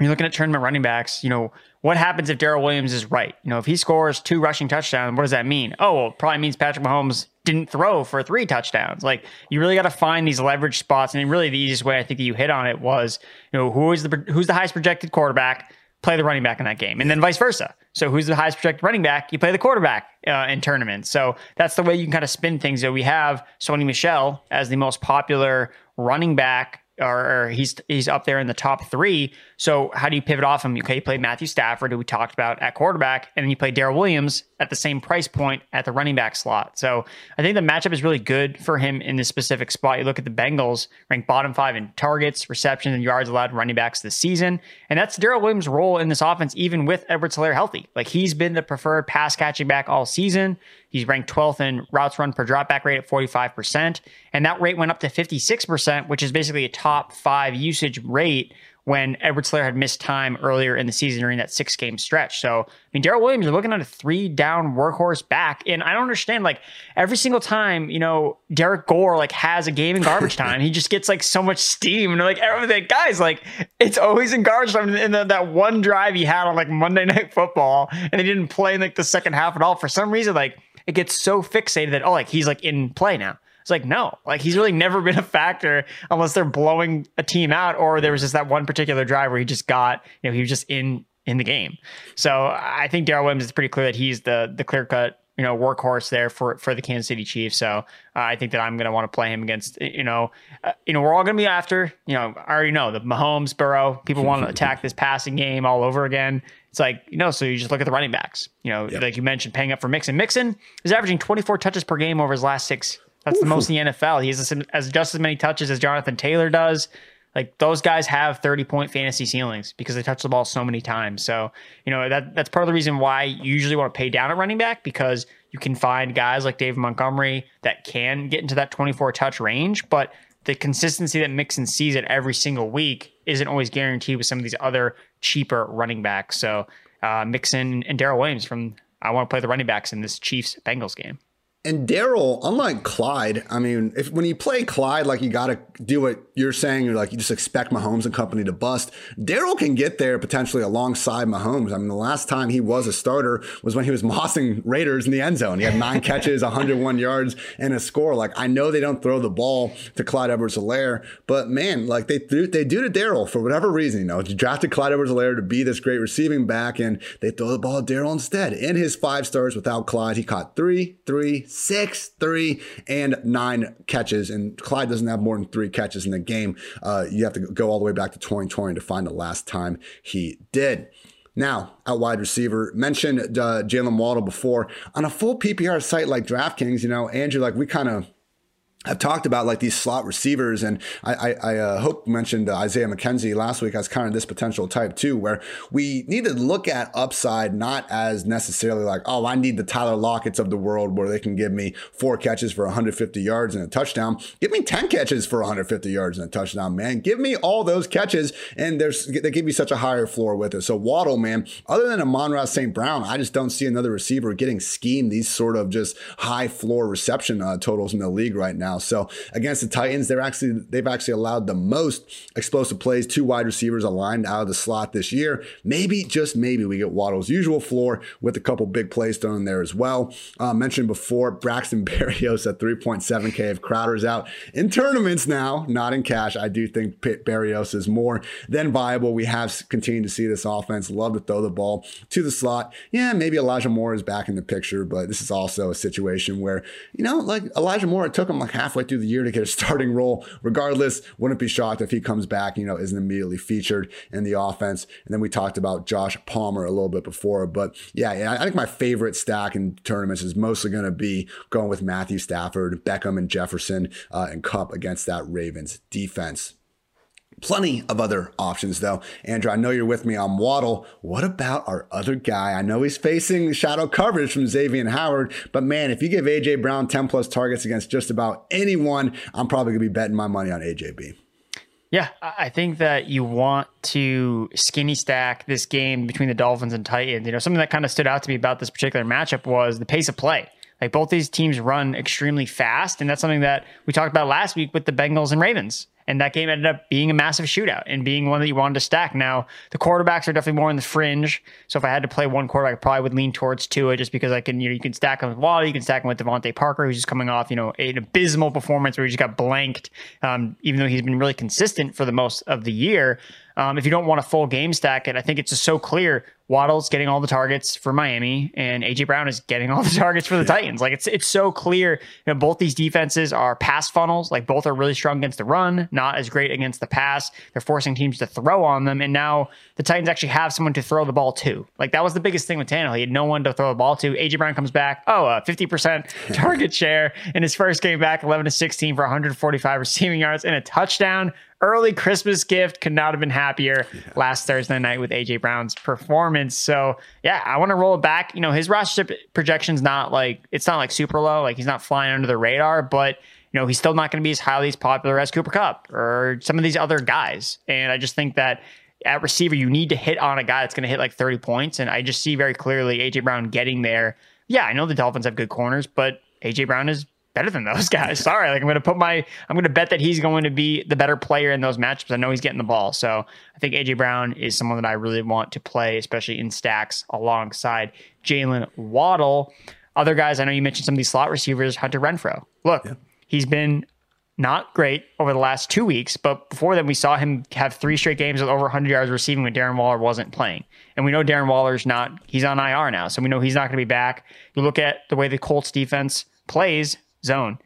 you're looking at tournament running backs, you know, what happens if Darrel Williams is right? You know, if he scores two rushing touchdowns, what does that mean? Oh, well, it probably means Patrick Mahomes didn't throw for three touchdowns. Like you really got to find these leverage spots, and really the easiest way I think that you hit on it was, you know, who is the who's the highest projected quarterback? Play the running back in that game, and then vice versa. So who's the highest projected running back? You play the quarterback uh, in tournaments. So that's the way you can kind of spin things. So we have Sony Michel as the most popular running back or, or, he's he's up there in the top three. So how do you pivot off him? Okay, you play Matthew Stafford, who we talked about at quarterback, and then you play Darrel Williams at the same price point at the running back slot. So I think the matchup is really good for him in this specific spot. You look at the Bengals, ranked bottom five in targets, receptions, and yards allowed running backs this season. And that's Darrel Williams' role in this offense, even with Edwards Helaire healthy. Like he's been the preferred pass catching back all season. He's ranked 12th in routes run per dropback rate at 45%. And that rate went up to 56%, which is basically a top five usage rate when Edwards Helaire had missed time earlier in the season during that six game stretch. So, I mean, Darrel Williams, you're looking at a three down workhorse back. And I don't understand, like, every single time, you know, Derrick Gore, like, has a game in garbage time, he just gets, like, so much steam. And, like, everything, guys, like, it's always in garbage time. And the, that one drive he had on, like, Monday Night Football, and he didn't play in, like, the second half at all. For some reason, like, it gets so fixated that, oh, like, he's, like, in play now. It's like, no, like he's really never been a factor unless they're blowing a team out or there was just that one particular drive where he just got, you know, he was just in in the game. So I think Darrel Williams is pretty clear that he's the the clear cut, you know, workhorse there for for the Kansas City Chiefs. So uh, I think that I'm going to want to play him against, you know, uh, you know, we're all going to be after, you know, I already know the Mahomes, Burrow, people want to attack this passing game all over again. It's like, you know, so you just look at the running backs. You know, yep. like you mentioned, paying up for Mixon. Mixon is averaging 24 touches per game over his last six that's the most in the NFL. He has as just as many touches as Jonathan Taylor does. Like those guys have 30 point fantasy ceilings because they touch the ball so many times. So, you know, that that's part of the reason why you usually want to pay down at running back because you can find guys like David Montgomery that can get into that 24 touch range, but the consistency that Mixon sees it every single week isn't always guaranteed with some of these other cheaper running backs. So, uh, Mixon and Darrel Williams from I want to play the running backs in this Chiefs Bengals game. And Darrel, unlike Clyde, I mean, if when you play Clyde, like you got to do what you're saying, you're like you just expect Mahomes and company to bust. Darrel can get there potentially alongside Mahomes. I mean, the last time he was a starter was when he was mossing Raiders in the end zone. He had nine catches, 101 yards, and a score. Like I know they don't throw the ball to Clyde Edwards-Helaire, but man, like they do, they do to Darrel for whatever reason. You know, you drafted Clyde Edwards-Helaire to be this great receiving back, and they throw the ball to Darrel instead. In his five stars without Clyde, he caught three, three six, three, and nine catches. And Clyde doesn't have more than three catches in the game. Uh, you have to go all the way back to 2020 to find the last time he did. Now, out wide receiver, mentioned uh, Jaylen Waddle before. On a full PPR site like DraftKings, you know, Andrew, like we kind of I've talked about like these slot receivers, and I, I, I uh, hope mentioned uh, Isaiah McKenzie last week as kind of this potential type too, where we need to look at upside not as necessarily like, oh, I need the Tyler Lockett's of the world where they can give me four catches for 150 yards and a touchdown. Give me 10 catches for 150 yards and a touchdown, man. Give me all those catches, and there's they give you such a higher floor with it. So Waddle, man, other than Amon-Ra St. Brown, I just don't see another receiver getting schemed these sort of just high floor reception uh, totals in the league right now now. So against the Titans, they're actually they've actually allowed the most explosive plays, two wide receivers aligned out of the slot this year. Maybe just maybe we get Waddle's usual floor with a couple big plays thrown there as well. Uh, mentioned before, Braxton Berrios at 3.7K if Crowder's out in tournaments now, not in cash. I do think Pitt Berrios is more than viable. We have continued to see this offense love to throw the ball to the slot. Yeah, maybe Elijah Moore is back in the picture, but this is also a situation where, you know, like Elijah Moore, it took him like halfway through the year to get a starting role. Regardless, wouldn't be shocked if he comes back, you know, isn't immediately featured in the offense. And then we talked about Josh Palmer a little bit before. But yeah, yeah I think my favorite stack in tournaments is mostly going to be going with Matthew Stafford, Beckham, and Jefferson uh, and Kupp against that Ravens defense. Plenty of other options, though. Andrew, I know you're with me on Waddle. What about our other guy? I know he's facing shadow coverage from Xavier Howard, but man, if you give AJ Brown 10 plus targets against just about anyone, I'm probably going to be betting my money on AJB. Yeah, I think that you want to skinny stack this game between the Dolphins and Titans. You know, something that kind of stood out to me about this particular matchup was the pace of play. Like both these teams run extremely fast, and that's something that we talked about last week with the Bengals and Ravens. And that game ended up being a massive shootout and being one that you wanted to stack. Now, the quarterbacks are definitely more in the fringe. So if I had to play one quarterback, I probably would lean towards Tua just because I can, you know, you can stack him with Waddle, you can stack him with DeVante Parker, who's just coming off, you know, an abysmal performance where he just got blanked, um, even though he's been really consistent for the most of the year. Um, if you don't want a full game stack and I think it's just so clear Waddle's getting all the targets for Miami, and AJ Brown is getting all the targets for the Titans. Like it's it's so clear. You know, both these defenses are pass funnels. Like both are really strong against the run, not as great against the pass. They're forcing teams to throw on them, and now the Titans actually have someone to throw the ball to. Like that was the biggest thing with Tannehill. He had no one to throw the ball to. AJ Brown comes back. Oh, uh, 50% target share in his first game back, 11 to 16 for 145 receiving yards and a touchdown early Christmas gift. Could not have been happier yeah. last Thursday night with AJ Brown's performance. So yeah, I want to roll it back. You know, his roster projection's not like it's not like super low. Like he's not flying under the radar, but you know, he's still not going to be as highly as popular as Cooper Kupp or some of these other guys. And I just think that at receiver, you need to hit on a guy that's going to hit like 30 points. And I just see very clearly AJ Brown getting there. Yeah, I know the Dolphins have good corners, but AJ Brown is better than those guys. Sorry, like I'm going to put my I'm going to bet that he's going to be the better player in those matchups. I know he's getting the ball, so I think AJ Brown is someone that I really want to play, especially in stacks alongside Jaylen Waddle. Other guys, I know you mentioned some of these slot receivers. Hunter Renfrow. Look, yeah. he's been not great over the last two weeks, but before that, we saw him have three straight games with over 100 yards receiving when Darren Waller wasn't playing. And we know Darren Waller's not, he's on IR now. So we know he's not going to be back. You look at the way the Colts defense plays, zone.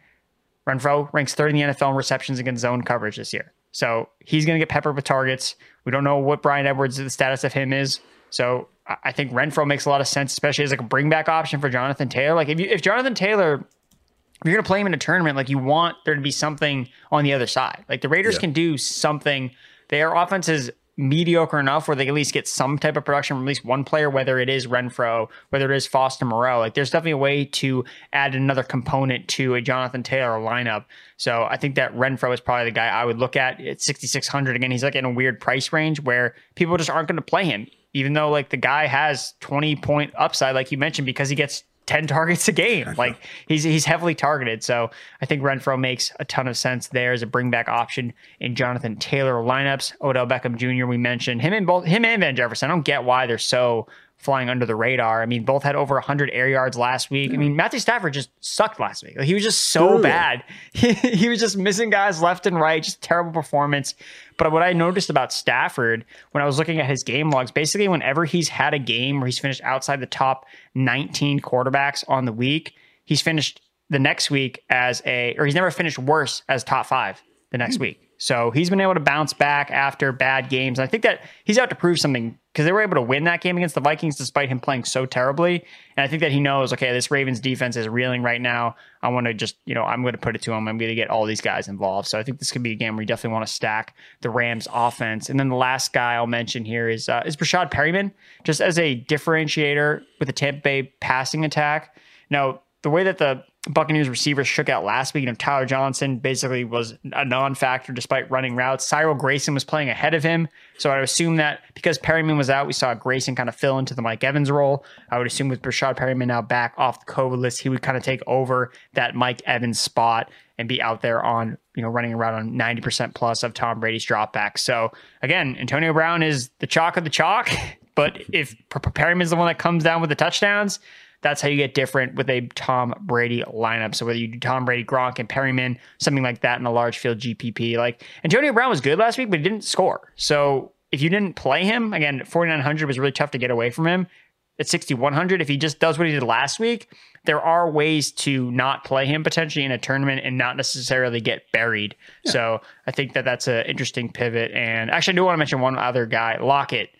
Renfrow ranks third in the NFL in receptions against zone coverage this year. So he's going to get peppered with targets. We don't know what Brian Edwards, the status of him is. So I think Renfrow makes a lot of sense, especially as like a bring back option for Jonathan Taylor. Like if you, if Jonathan Taylor, if you're going to play him in a tournament, like you want there to be something on the other side. Like the Raiders yeah. can do something. Their offense is mediocre enough where they at least get some type of production from at least one player, whether it is Renfrow, whether it is Foster Moreau. Like there's definitely a way to add another component to a Jonathan Taylor lineup. So I think that Renfrow is probably the guy I would look at at 6,600. Again, he's like in a weird price range where people just aren't going to play him, even though like the guy has 20 point upside, like you mentioned, because he gets 10 targets a game. Like he's he's heavily targeted. So I think Renfrow makes a ton of sense there as a bring back option in Jonathan Taylor lineups. Odell Beckham Jr. we mentioned him and both him and Van Jefferson. I don't get why they're so flying under the radar. I mean, both had over 100 air yards last week. I mean, Matthew Stafford just sucked last week. Like, he was just so bad. He, he was just missing guys left and right, just terrible performance. But what I noticed about Stafford when I was looking at his game logs, basically, whenever he's had a game where he's finished outside the top 19 quarterbacks on the week, he's finished the next week as a, or he's never finished worse as top five the next mm. week. So he's been able to bounce back after bad games. And I think that he's out to prove something because they were able to win that game against the Vikings despite him playing so terribly. And I think that he knows, okay, this Ravens defense is reeling right now. I want to just, you know, I'm going to put it to him. I'm going to get all these guys involved. So I think this could be a game where you definitely want to stack the Rams offense. And then the last guy I'll mention here is uh, is Breshad Perriman, just as a differentiator with the Tampa Bay passing attack. Now, the way that the Buccaneers receivers shook out last week. You know, Tyler Johnson basically was a non-factor despite running routes. Cyril Grayson was playing ahead of him, so I assume that because Perriman was out, we saw Grayson kind of fill into the Mike Evans role. I would assume with Breshad Perriman now back off the COVID list, he would kind of take over that Mike Evans spot and be out there on you know running around on 90% plus of Tom Brady's dropbacks. So again, Antonio Brown is the chalk of the chalk, but if Perriman's the one that comes down with the touchdowns that's how you get different with a Tom Brady lineup. So whether you do Tom Brady, Gronk, and Perriman, something like that in a large field GPP, like Antonio Brown was good last week, but he didn't score. So if you didn't play him again, 4900 was really tough to get away from him. At 6100, if he just does what he did last week, there are ways to not play him potentially in a tournament and not necessarily get buried. Yeah. So I think that that's an interesting pivot. And actually, I do want to mention one other guy, Lockett,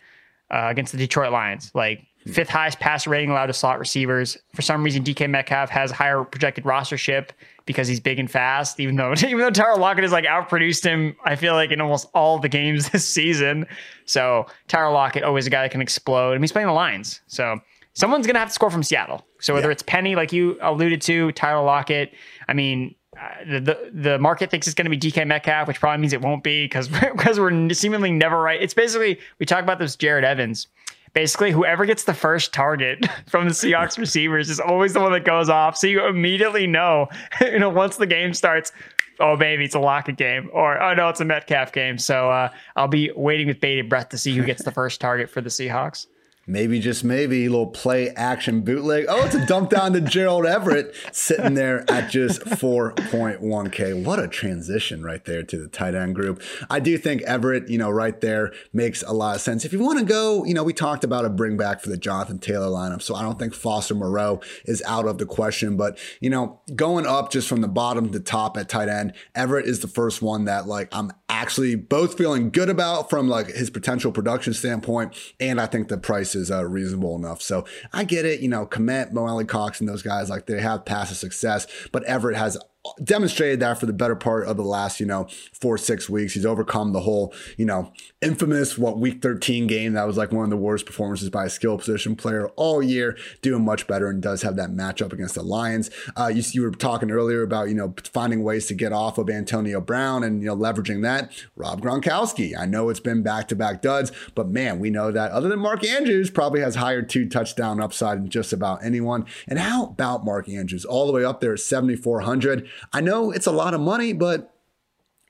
uh, against the Detroit Lions. Like fifth highest passer rating allowed to slot receivers. For some reason, DK Metcalf has higher projected rostership because he's big and fast. Even though even though Tyler Lockett has like outproduced him, I feel like in almost all the games this season. So Tyler Lockett always a guy that can explode, and he's playing the Lions, So someone's gonna have to score from Seattle. So whether yeah. it's Penny, like you alluded to, Tyler Lockett. I mean, uh, the, the market thinks it's going to be DK Metcalf, which probably means it won't be because because we're seemingly never right. It's basically we talk about this Jared Evans basically whoever gets the first target from the Seahawks receivers is always the one that goes off. So you immediately know, you know, once the game starts, oh baby, it's a Lockett game, or oh no, it's a Metcalf game. So uh, I'll be waiting with bated breath to see who gets the first target for the Seahawks. Maybe just maybe a little play action bootleg. Oh, it's a dump down to Gerald Everett sitting there at just 4.1K. What a transition right there to the tight end group. I do think Everett, you know, right there makes a lot of sense. If you want to go, you know, we talked about a bring back for the Jonathan Taylor lineup, so I don't think Foster Moreau is out of the question. But, you know, going up just from the bottom to top at tight end, Everett is the first one that, like, I'm actually both feeling good about from, like, his potential production standpoint, and I think the price is uh, reasonable enough. So I get it. You know, Kmet, Mo Alie-Cox, and those guys like they have passive success, but Everett has demonstrated that for the better part of the last, you know, four, six weeks. He's overcome the whole, you know, infamous, what, week 13 game. That was like one of the worst performances by a skill position player all year, doing much better and does have that matchup against the Lions. Uh, you, you were talking earlier about, you know, finding ways to get off of Antonio Brown and, you know, leveraging that. Rob Gronkowski. I know it's been back to back duds, but man, we know that other than Mark Andrews, probably has higher two touchdown upside than just about anyone. And how about Mark Andrews? All the way up there at 7,400. I know it's a lot of money, but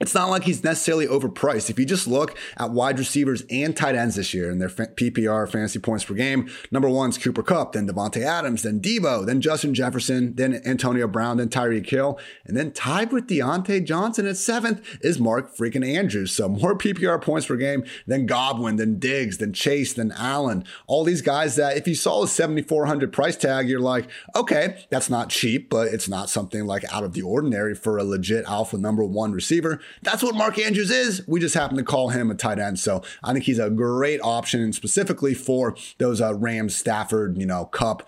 it's not like he's necessarily overpriced. If you just look at wide receivers and tight ends this year and their PPR fantasy points per game, number one is Cooper Kupp, then Davante Adams, then Deebo, then Justin Jefferson, then Antonio Brown, then Tyreek Hill, and then tied with Diontae Johnson at seventh is Mark freaking Andrews. So more PPR points per game than Godwin, than Diggs, than Chase, than Allen. All these guys that if you saw a 7,400 price tag, you're like, okay, that's not cheap, but it's not something like out of the ordinary for a legit alpha number one receiver. That's what Mark Andrews is. We just happen to call him a tight end. So I think he's a great option specifically for those uh, Rams, Stafford, you know, Kupp,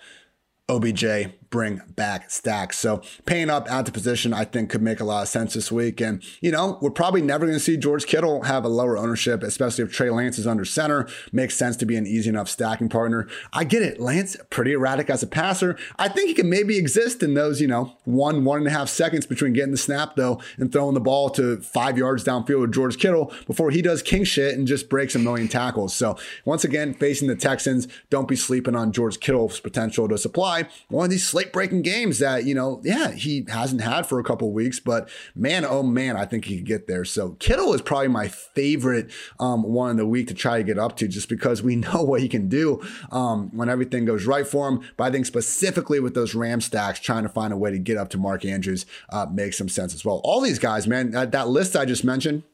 OBJ, bring back stacks. So paying up at the position, I think could make a lot of sense this week. And, you know, we're probably never going to see George Kittle have a lower ownership, especially if Trey Lance is under center. Makes sense to be an easy enough stacking partner. I get it. Lance, pretty erratic as a passer. I think he can maybe exist in those, you know, one, one and a half seconds between getting the snap, though, and throwing the ball to five yards downfield with George Kittle before he does king shit and just breaks a million tackles. So once again, facing the Texans, don't be sleeping on George Kittle's potential to supply one of these slate breaking games that, you know, yeah, he hasn't had for a couple weeks, but man, oh man, I think he could get there. So Kittle is probably my favorite um, one in the week to try to get up to just because we know what he can do um, when everything goes right for him. But I think specifically with those Ram stacks, trying to find a way to get up to Mark Andrews uh, makes some sense as well. All these guys, man, that, that list I just mentioned,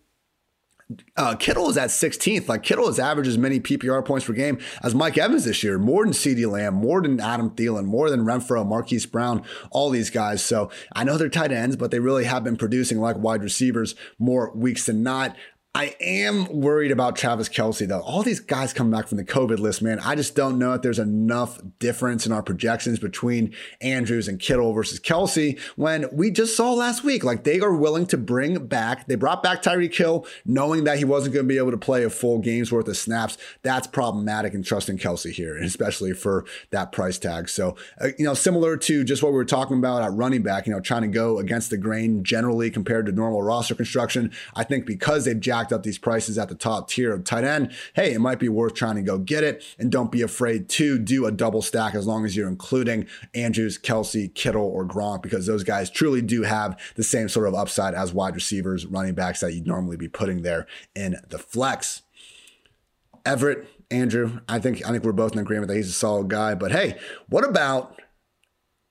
uh, Kittle is at 16th. Like Kittle has averaged as many PPR points per game as Mike Evans this year, more than CeeDee Lamb, more than Adam Thielen, more than Renfrow, Marquise Brown, all these guys. So I know they're tight ends, but they really have been producing like wide receivers more weeks than not. I am worried about Travis Kelce, though. All these guys come back from the COVID list, man. I just don't know if there's enough difference in our projections between Andrews and Kittle versus Kelce when we just saw last week. Like they are willing to bring back, they brought back Tyreek Hill knowing that he wasn't going to be able to play a full game's worth of snaps. That's problematic in trusting Kelce here, especially for that price tag. So, uh, you know, similar to just what we were talking about at running back, you know, trying to go against the grain generally compared to normal roster construction. I think because they've jacked up these prices at the top tier of tight end, hey, it might be worth trying to go get it. And don't be afraid to do a double stack as long as you're including Andrews, Kelce, Kittle, or Gronk, because those guys truly do have the same sort of upside as wide receivers, running backs that you'd normally be putting there in the flex. Everett, Andrew, I think I think we're both in agreement that he's a solid guy. But hey, what about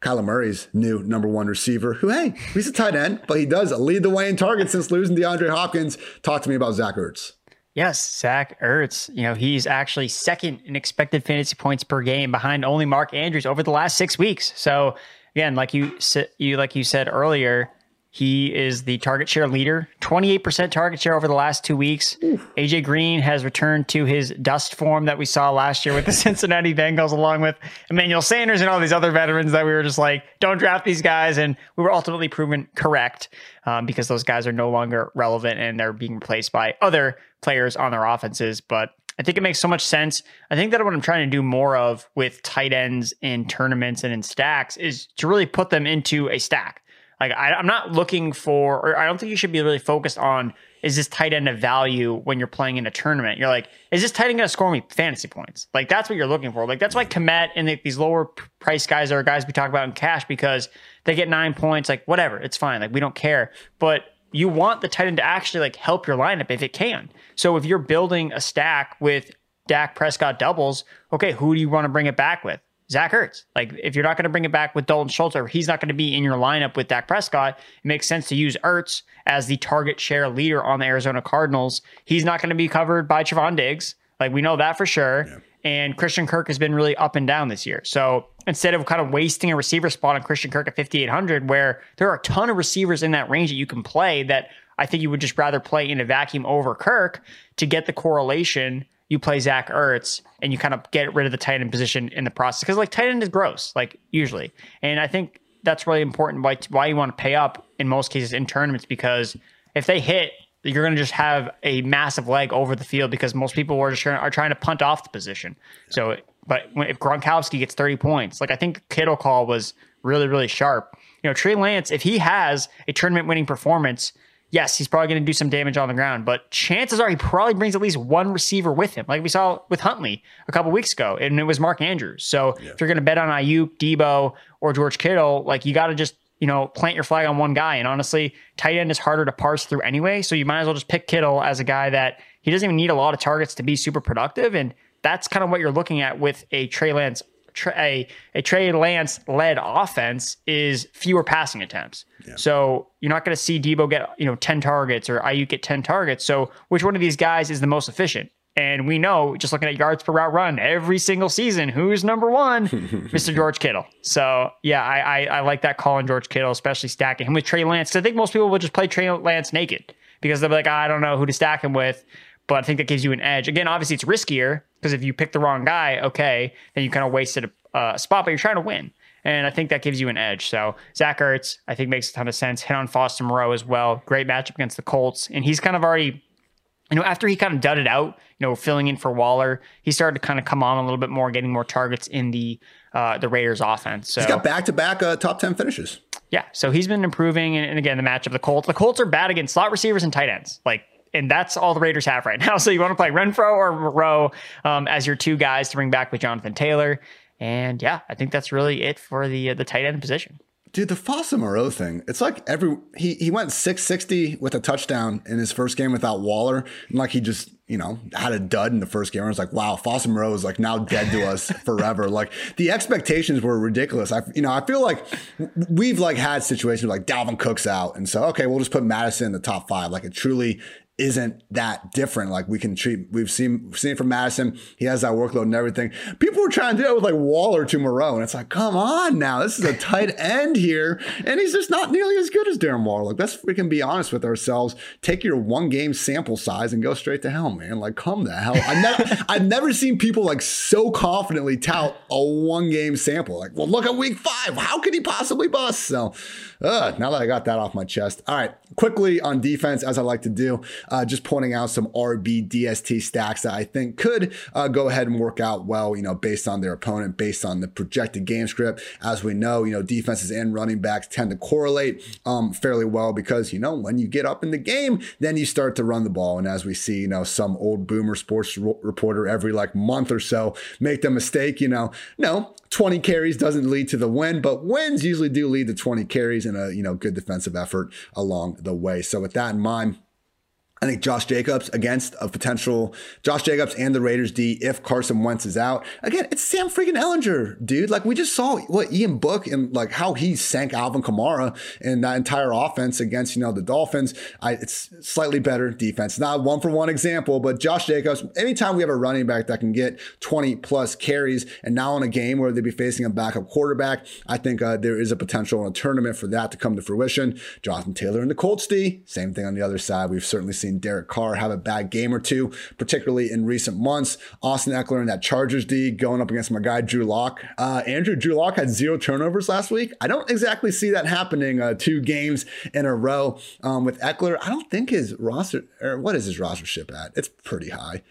Kyler Murray's new number one receiver, who, hey, he's a tight end, but he does lead the way in targets since losing DeAndre Hopkins. Talk to me about Zach Ertz. Yes, Zach Ertz. You know, he's actually second in expected fantasy points per game behind only Mark Andrews over the last six weeks. So again, like you you like you said earlier, he is the target share leader, 28% target share over the last two weeks. Oof. AJ Green has returned to his dust form that we saw last year with the Cincinnati Bengals, along with Emmanuel Sanders and all these other veterans that we were just like, don't draft these guys. And we were ultimately proven correct um, because those guys are no longer relevant and they're being replaced by other players on their offenses. But I think it makes so much sense. I think that what I'm trying to do more of with tight ends in tournaments and in stacks is to really put them into a stack. Like I, am not looking for, or I don't think you should be really focused on is this tight end of value when you're playing in a tournament. You're like, is this tight end going to score me fantasy points? Like that's what you're looking for. Like that's why Kmet and the, these lower price guys are guys we talk about in cash because they get nine points. Like whatever, it's fine. Like we don't care. But you want the tight end to actually like help your lineup if it can. So if you're building a stack with Dak Prescott doubles, okay, who do you want to bring it back with? Zach Ertz. Like, if you're not going to bring it back with Dalton Schultz or he's not going to be in your lineup with Dak Prescott, it makes sense to use Ertz as the target share leader on the Arizona Cardinals. He's not going to be covered by Trevon Diggs. Like, we know that for sure. Yeah. And Christian Kirk has been really up and down this year. So instead of kind of wasting a receiver spot on Christian Kirk at 5,800, where there are a ton of receivers in that range that you can play that I think you would just rather play in a vacuum over Kirk to get the correlation you play Zach Ertz and you kind of get rid of the tight end position in the process because like tight end is gross, like usually, and I think that's really important. Why why you want to pay up in most cases in tournaments because if they hit, you're going to just have a massive leg over the field because most people are just are trying to punt off the position. So, but if Gronkowski gets 30 points, like I think Kittle call was really really sharp. You know, Trey Lance, if he has a tournament winning performance yes, he's probably going to do some damage on the ground, but chances are he probably brings at least one receiver with him, like we saw with Huntley a couple weeks ago, and it was Mark Andrews. So yeah. if you're going to bet on Aiyuk, Deebo, or George Kittle, like you got to just you know plant your flag on one guy. And honestly, tight end is harder to parse through anyway, so you might as well just pick Kittle as a guy that he doesn't even need a lot of targets to be super productive, and that's kind of what you're looking at with a Trey Lance a, a Trey Lance led offense is fewer passing attempts. Yeah. So you're not going to see Deebo get you know 10 targets or Aiyuk get 10 targets. So which one of these guys is the most efficient? And we know, just looking at yards per route run every single season, who's number one? Mr. George Kittle. So yeah, I, I, I like that call on George Kittle, especially stacking him with Trey Lance. I think most people would just play Trey Lance naked because they'll be like, oh, I don't know who to stack him with. But I think that gives you an edge. Again, obviously it's riskier because if you pick the wrong guy, okay, then you kind of wasted a, a spot, but you're trying to win. And I think that gives you an edge. So Zach Ertz, I think makes a ton of sense. Hit on Foster Moreau as well. Great matchup against the Colts. And he's kind of already, you know, after he kind of dudded out, you know, filling in for Waller, he started to kind of come on a little bit more, getting more targets in the uh, the Raiders offense. So he's got back to back top 10 finishes. Yeah. So he's been improving. And, and again, the matchup, the Colts, the Colts are bad against slot receivers and tight ends. Like and that's all the Raiders have right now. So you want to play Renfrow or Moreau um, as your two guys to bring back with Jonathan Taylor. And yeah, I think that's really it for the uh, the tight end position. Dude, the Foster Moreau thing, it's like every he he went 660 with a touchdown in his first game without Waller. And like he just, you know, had a dud in the first game. I was like, wow, Foster Moreau is like now dead to us forever. Like the expectations were ridiculous. I you know, I feel like we've like had situations like Dalvin Cook's out. And so okay, we'll just put Mattison in the top five. Like it truly isn't that different. Like we can treat, we've seen we've seen it from Mattison. He has that workload and everything. People were trying to do it with like Waller to Moreau, and it's like, come on now, this is a tight end here, and he's just not nearly as good as Darren Waller. Like let's freaking be honest with ourselves. Take your one game sample size and go straight to hell, man. Like come the hell. I never, I've never seen people like so confidently tout a one game sample. Like, well, look at week five. How could he possibly bust? So, uh, now that I got that off my chest, all right. Quickly on defense, as I like to do uh, just pointing out some RB DST stacks that I think could uh, go ahead and work out well, you know, based on their opponent, based on the projected game script. As we know, you know, defenses and running backs tend to correlate um, fairly well because, you know, when you get up in the game, then you start to run the ball. And as we see, you know, some old boomer sports reporter every like month or so make the mistake, you know, no, 20 carries doesn't lead to the win, but wins usually do lead to 20 carries and a, you know, good defensive effort along the way. So with that in mind, I think Josh Jacobs against a potential Josh Jacobs and the Raiders D if Carson Wentz is out. Again, it's Sam freaking Ehlinger, dude. Like we just saw what Ian Book and like how he sank Alvin Kamara and that entire offense against, you know, the Dolphins. I, it's slightly better defense. Not one for one example, but Josh Jacobs, anytime we have a running back that can get 20 plus carries and now in a game where they'd be facing a backup quarterback, I think uh, there is a potential in a tournament for that to come to fruition. Jonathan Taylor and the Colts D, same thing on the other side. We've certainly seen seen Derek Carr have a bad game or two, particularly in recent months. Austin Ekeler and that Chargers D going up against my guy Drew Lock. Uh, Andrew Drew Lock had zero turnovers last week. I don't exactly see that happening uh, two games in a row um, with Ekeler. I don't think his roster or what is his rostership at? It's pretty high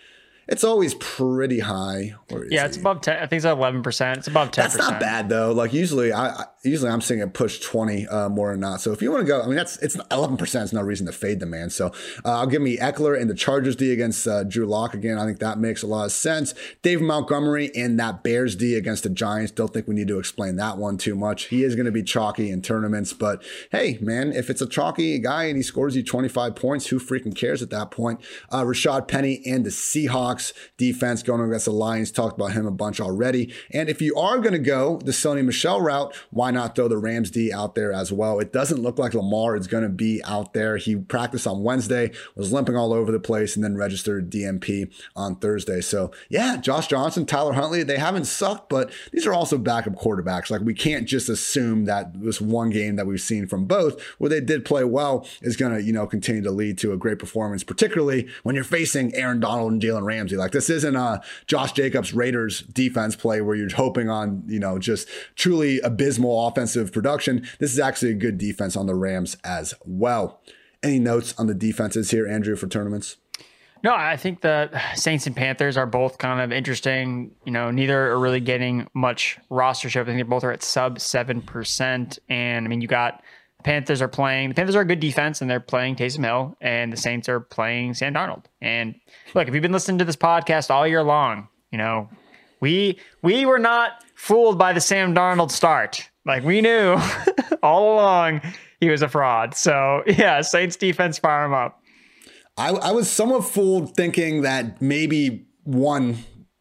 it's always pretty high. yeah, it's he? above ten. I think it's eleven percent. It's above ten. That's not bad though. Like usually, I, usually I'm seeing it push twenty uh, more or not. So if you want to go, I mean that's it's eleven percent. It's no reason to fade the man. So uh, I'll give me Ekeler and the Chargers D against uh, Drew Lock again. I think that makes a lot of sense. Dave Montgomery and that Bears D against the Giants. Don't think we need to explain that one too much. He is going to be chalky in tournaments, but hey, man, if it's a chalky guy and he scores you twenty five points, who freaking cares at that point? Uh, Rashaad Penny and the Seahawks. Bucs defense going against the Lions. Talked about him a bunch already. And if you are going to go the Sony Michel route, why not throw the Rams D out there as well? It doesn't look like Lamar is going to be out there. He practiced on Wednesday, was limping all over the place, and then registered DNP on Thursday. So yeah, Josh Johnson, Tyler Huntley, they haven't sucked, but these are also backup quarterbacks. Like we can't just assume that this one game that we've seen from both, where they did play well, is going to you know continue to lead to a great performance, particularly when you're facing Aaron Donald and Jalen Ramsey. Like this isn't a Josh Jacobs Raiders defense play where you're hoping on you know just truly abysmal offensive production. This is actually a good defense on the Rams as well. Any notes on the defenses here, Andrew, for tournaments? No, I think the Saints and Panthers are both kind of interesting. You know, neither are really getting much roster rostership. I think they both are at sub seven percent. And I mean, you got Panthers are playing. The Panthers are a good defense, and they're playing Taysom Hill, and the Saints are playing Sam Darnold. And look, if you've been listening to this podcast all year long, you know we we were not fooled by the Sam Darnold start. Like we knew all along he was a fraud. So yeah, Saints defense fire him up. I, I was somewhat fooled thinking that maybe one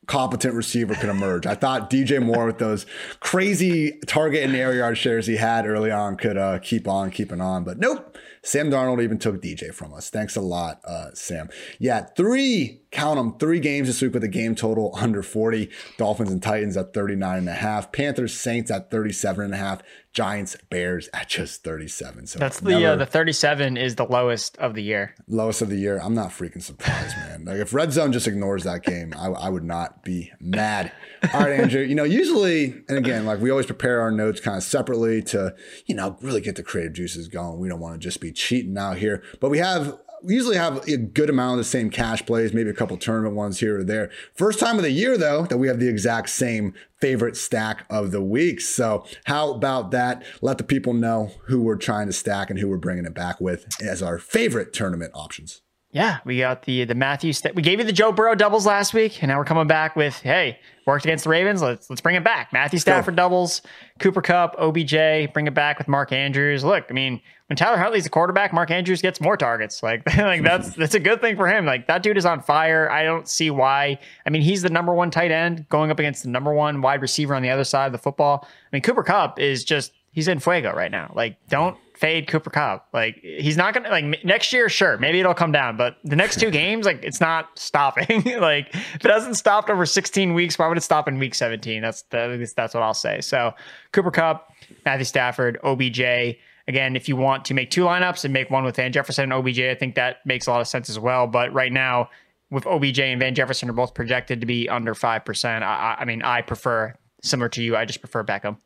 competent receiver could emerge. I thought DJ Moore with those crazy target and air yard shares he had early on could uh, keep on keeping on, but nope. Sam Darnold even took DJ from us. Thanks a lot, uh, Sam. Yeah, three, count them, three games this week with a game total under 40. Dolphins and Titans at 39 and a half. Panthers, Saints at 37 and a half. Giants, Bears at just 37. So that's the uh, the 37 is the lowest of the year. Lowest of the year. I'm not freaking surprised, man. Like if Red Zone just ignores that game, I, I would not be mad. All right, Andrew. You know, usually, and again, like we always prepare our notes kind of separately to, you know, really get the creative juices going. We don't want to just be cheating out here, but we have we usually have a good amount of the same cash plays, maybe a couple tournament ones here or there. First time of the year, though, that we have the exact same favorite stack of the week. So, how about that? Let the people know who we're trying to stack and who we're bringing it back with as our favorite tournament options. Yeah, we got the the Matthew. St- we gave you the Joe Burrow doubles last week, and now we're coming back with hey, worked against the Ravens. Let's let's bring it back. Matthew Stafford doubles, Cooper Kupp, OBJ. Bring it back with Mark Andrews. Look, I mean, when Tyler Huntley's a quarterback, Mark Andrews gets more targets. Like like that's that's a good thing for him. Like that dude is on fire. I don't see why. I mean, he's the number one tight end going up against the number one wide receiver on the other side of the football. I mean, Cooper Kupp is just he's in fuego right now. Like don't fade Cooper Kupp. Like he's not gonna like next year, sure, maybe it'll come down, but the next two games, like it's not stopping. like if it hasn't stopped over 16 weeks, why would it stop in week 17? That's the, that's what I'll say. So Cooper Kupp, Matthew Stafford, OBJ. Again, if you want to make two lineups and make one with Van Jefferson and OBJ, I think that makes a lot of sense as well. But right now, with OBJ and Van Jefferson are both projected to be under five percent. I, I mean, I prefer similar to you. I just prefer Beckham.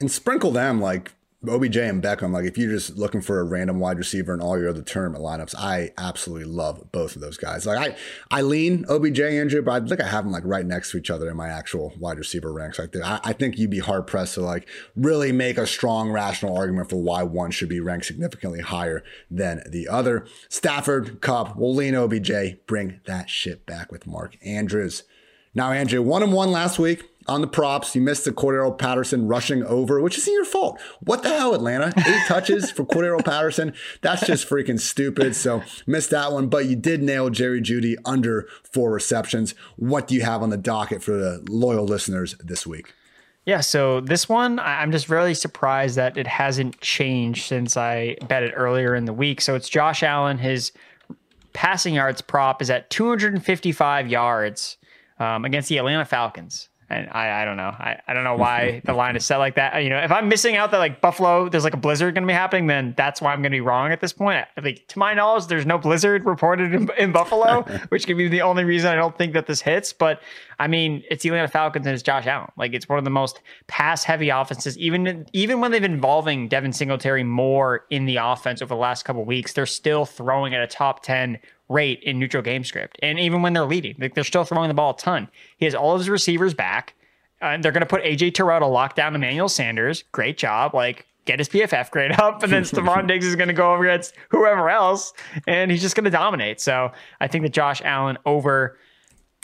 And sprinkle them like OBJ and Beckham, like if you're just looking for a random wide receiver in all your other tournament lineups, I absolutely love both of those guys. Like I, I lean OBJ Andrew, but I think I have them like right next to each other in my actual wide receiver ranks. Like I, I think you'd be hard pressed to like really make a strong rational argument for why one should be ranked significantly higher than the other. Stafford, Kupp, will lean OBJ, bring that shit back with Mark Andrews. Now, Andrew, one and one last week on the props. You missed the Cordarrelle Patterson rushing over, which isn't your fault. What the hell, Atlanta? Eight touches for Cordarrelle Patterson. That's just freaking stupid. So missed that one, but you did nail Jerry Jeudy under four receptions. What do you have on the docket for the loyal listeners this week? Yeah, so this one, I'm just really surprised that it hasn't changed since I bet it earlier in the week. So it's Josh Allen. His passing yards prop is at 255 yards um, against the Atlanta Falcons. And I, I don't know. I, I don't know why the line is set like that. You know, if I'm missing out that like Buffalo, there's like a blizzard going to be happening, then that's why I'm going to be wrong at this point. Like to my knowledge, there's no blizzard reported in, in Buffalo, which could be the only reason I don't think that this hits. But I mean, it's the Atlanta Falcons and it's Josh Allen. Like it's one of the most pass heavy offenses. Even even when they've been involving Devin Singletary more in the offense over the last couple weeks, they're still throwing at a top ten rate in neutral game script. And even when they're leading, like they're still throwing the ball a ton. He has all of his receivers back. Uh, they're going to put AJ Terrell to lock down Emmanuel Sanders. Great job. Like, get his PFF grade up. And then Stefon Diggs is going to go over against whoever else, and he's just going to dominate. So I think that Josh Allen over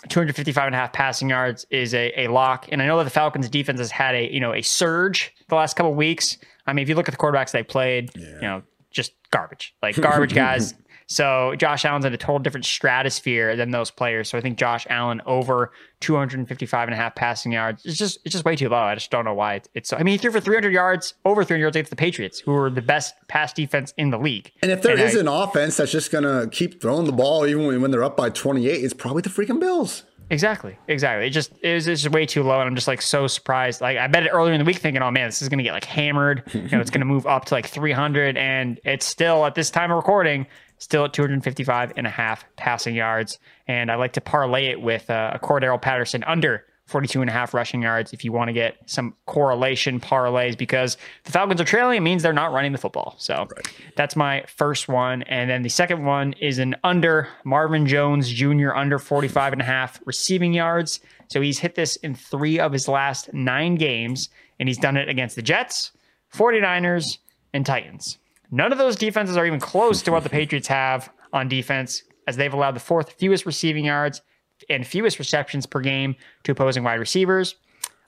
255 and a half passing yards is a, a lock. And I know that the Falcons defense has had a, you know, a surge the last couple weeks. I mean, if you look at the quarterbacks they played, yeah. you know, just garbage, like garbage guys. So Josh Allen's in a total different stratosphere than those players. So I think Josh Allen over 255 and a half passing yards. It's just it's just way too low. I just don't know why it's, it's I mean he threw for 300 yards, over 300 yards against the Patriots, who are the best pass defense in the league. And if there and is I, an offense that's just gonna keep throwing the ball even when they're up by 28, it's probably the freaking Bills. Exactly, exactly. It just it was, just way too low, and I'm just like so surprised. Like I bet it earlier in the week, thinking, "Oh man, this is gonna get like hammered. you know, it's gonna move up to like 300," and it's still at this time of recording still at 255 and a half passing yards. And I like to parlay it with uh, a Cordarrelle Patterson under 42 and a half rushing yards if you want to get some correlation parlays because the Falcons are trailing. It means they're not running the football. So right. that's my first one. And then the second one is an under Marvin Jones Jr. under 45 and a half receiving yards. So he's hit this in three of his last nine games, and he's done it against the Jets, 49ers, and Titans. None of those defenses are even close to what the Patriots have on defense, as they've allowed the fourth fewest receiving yards and fewest receptions per game to opposing wide receivers.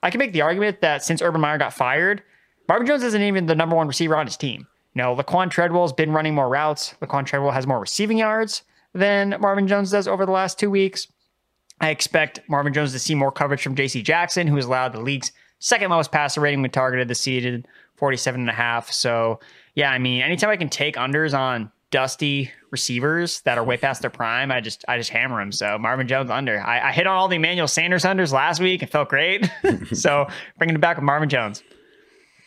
I can make the argument that since Urban Meyer got fired, Marvin Jones isn't even the number one receiver on his team. You know, Laquan Treadwell's been running more routes. Laquan Treadwell has more receiving yards than Marvin Jones does over the last two weeks. I expect Marvin Jones to see more coverage from J.C. Jackson, who has allowed the league's second lowest passer rating when targeted this season, 47 and a half. So yeah, I mean, anytime I can take unders on dusty receivers that are way past their prime, I just I just hammer them. So Marvin Jones under. I, I hit on all the Emmanuel Sanders unders last week. It felt great. so bringing it back with Marvin Jones.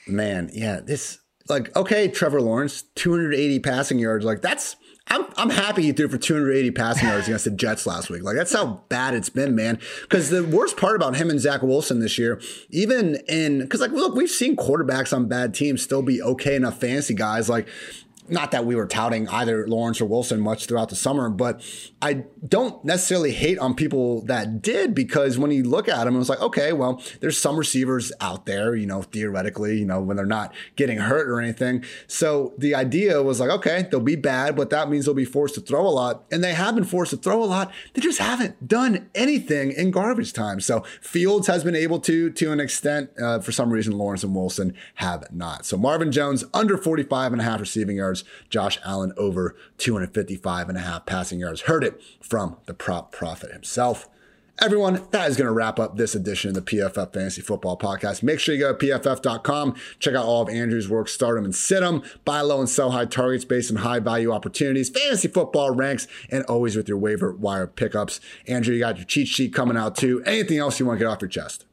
Man, yeah, this like okay, Trevor Lawrence, 280 passing yards. Like that's I'm I'm happy he threw for 280 passing yards against the Jets last week. Like that's how bad it's been, man. Because the worst part about him and Zach Wilson this year, even in because like look, we've seen quarterbacks on bad teams still be okay enough fantasy guys. Like not that we were touting either Lawrence or Wilson much throughout the summer, but I don't necessarily hate on people that did because when you look at them, it was like, okay, well, there's some receivers out there, you know, theoretically, you know, when they're not getting hurt or anything. So the idea was like, okay, they'll be bad, but that means they'll be forced to throw a lot. And they have been forced to throw a lot. They just haven't done anything in garbage time. So Fields has been able to, to an extent. Uh, for some reason, Lawrence and Wilson have not. So Marvin Jones under 45 and a half receiving yards Josh Allen over 255 and a half passing yards. Heard it from the prop prophet himself. Everyone, that is going to wrap up this edition of the PFF Fantasy Football Podcast. Make sure you go to pff.com, check out all of Andrew's work, start them and sit them, buy low and sell high targets based on high value opportunities, fantasy football ranks, and always with your waiver wire pickups. Andrew, you got your cheat sheet coming out too. Anything else you want to get off your chest?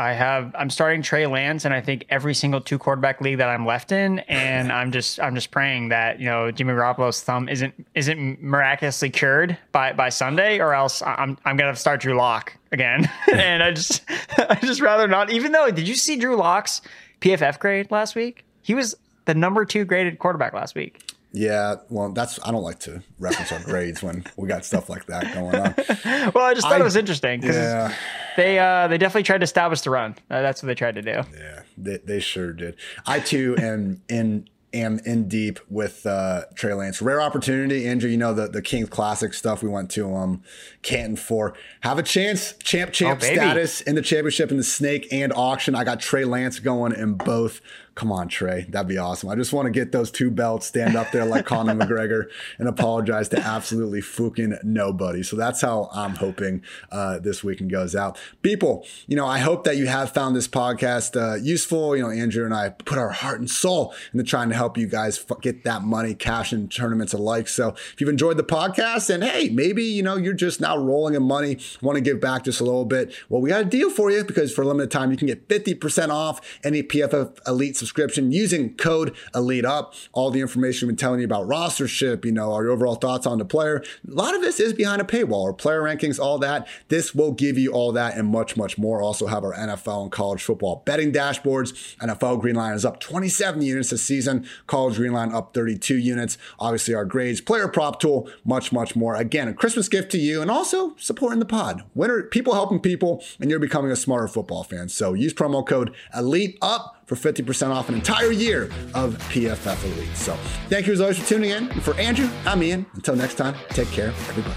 I have I'm starting Trey Lance and I think every single two quarterback league that I'm left in. And I'm just I'm just praying that you know Jimmy Garoppolo's thumb isn't isn't miraculously cured by by Sunday or else I'm I'm gonna start Drew Lock again. And I just I just rather not even though did you see Drew Lock's PFF grade last week? He was the number two graded quarterback last week. Yeah, well, that's I don't like to reference our grades when we got stuff like that going on. well, I just thought I, it was interesting because yeah. They uh, they definitely tried to establish the run. Uh, that's what they tried to do. Yeah, they, they sure did. I too am in am in deep with uh, Trey Lance. Rare opportunity, Andrew. You know the the Kings Classic stuff we went to um Canton for. Have a chance, champ champ oh, status in the championship in the snake and auction. I got Trey Lance going in both. Come on, Trey. That'd be awesome. I just want to get those two belts, stand up there like Conor McGregor, and apologize to absolutely fucking nobody. So that's how I'm hoping uh, this weekend goes out. People, you know, I hope that you have found this podcast uh, useful. You know, Andrew and I put our heart and soul into trying to help you guys get that money, cash in tournaments alike. So if you've enjoyed the podcast and hey, maybe, you know, you're just now rolling in money, want to give back just a little bit, well, we got a deal for you because for a limited time, you can get 50% off any PFF Elite subscription subscription using code Elite Up. All the information we've been telling you about rostership, you know, our overall thoughts on the player. A lot of this is behind a paywall, or player rankings, all that. This will give you all that and much, much more. Also have our NFL and college football betting dashboards. NFL Green Line is up 27 units this season. College Green Line up 32 units. Obviously, our grades, player prop tool, much, much more. Again, a Christmas gift to you and also supporting the pod. Winner, people helping people, and you're becoming a smarter football fan. So use promo code Elite Up for 50% off an entire year of PFF Elite. So thank you as always for tuning in. And for Andrew, I'm Ian. Until next time, take care, everybody.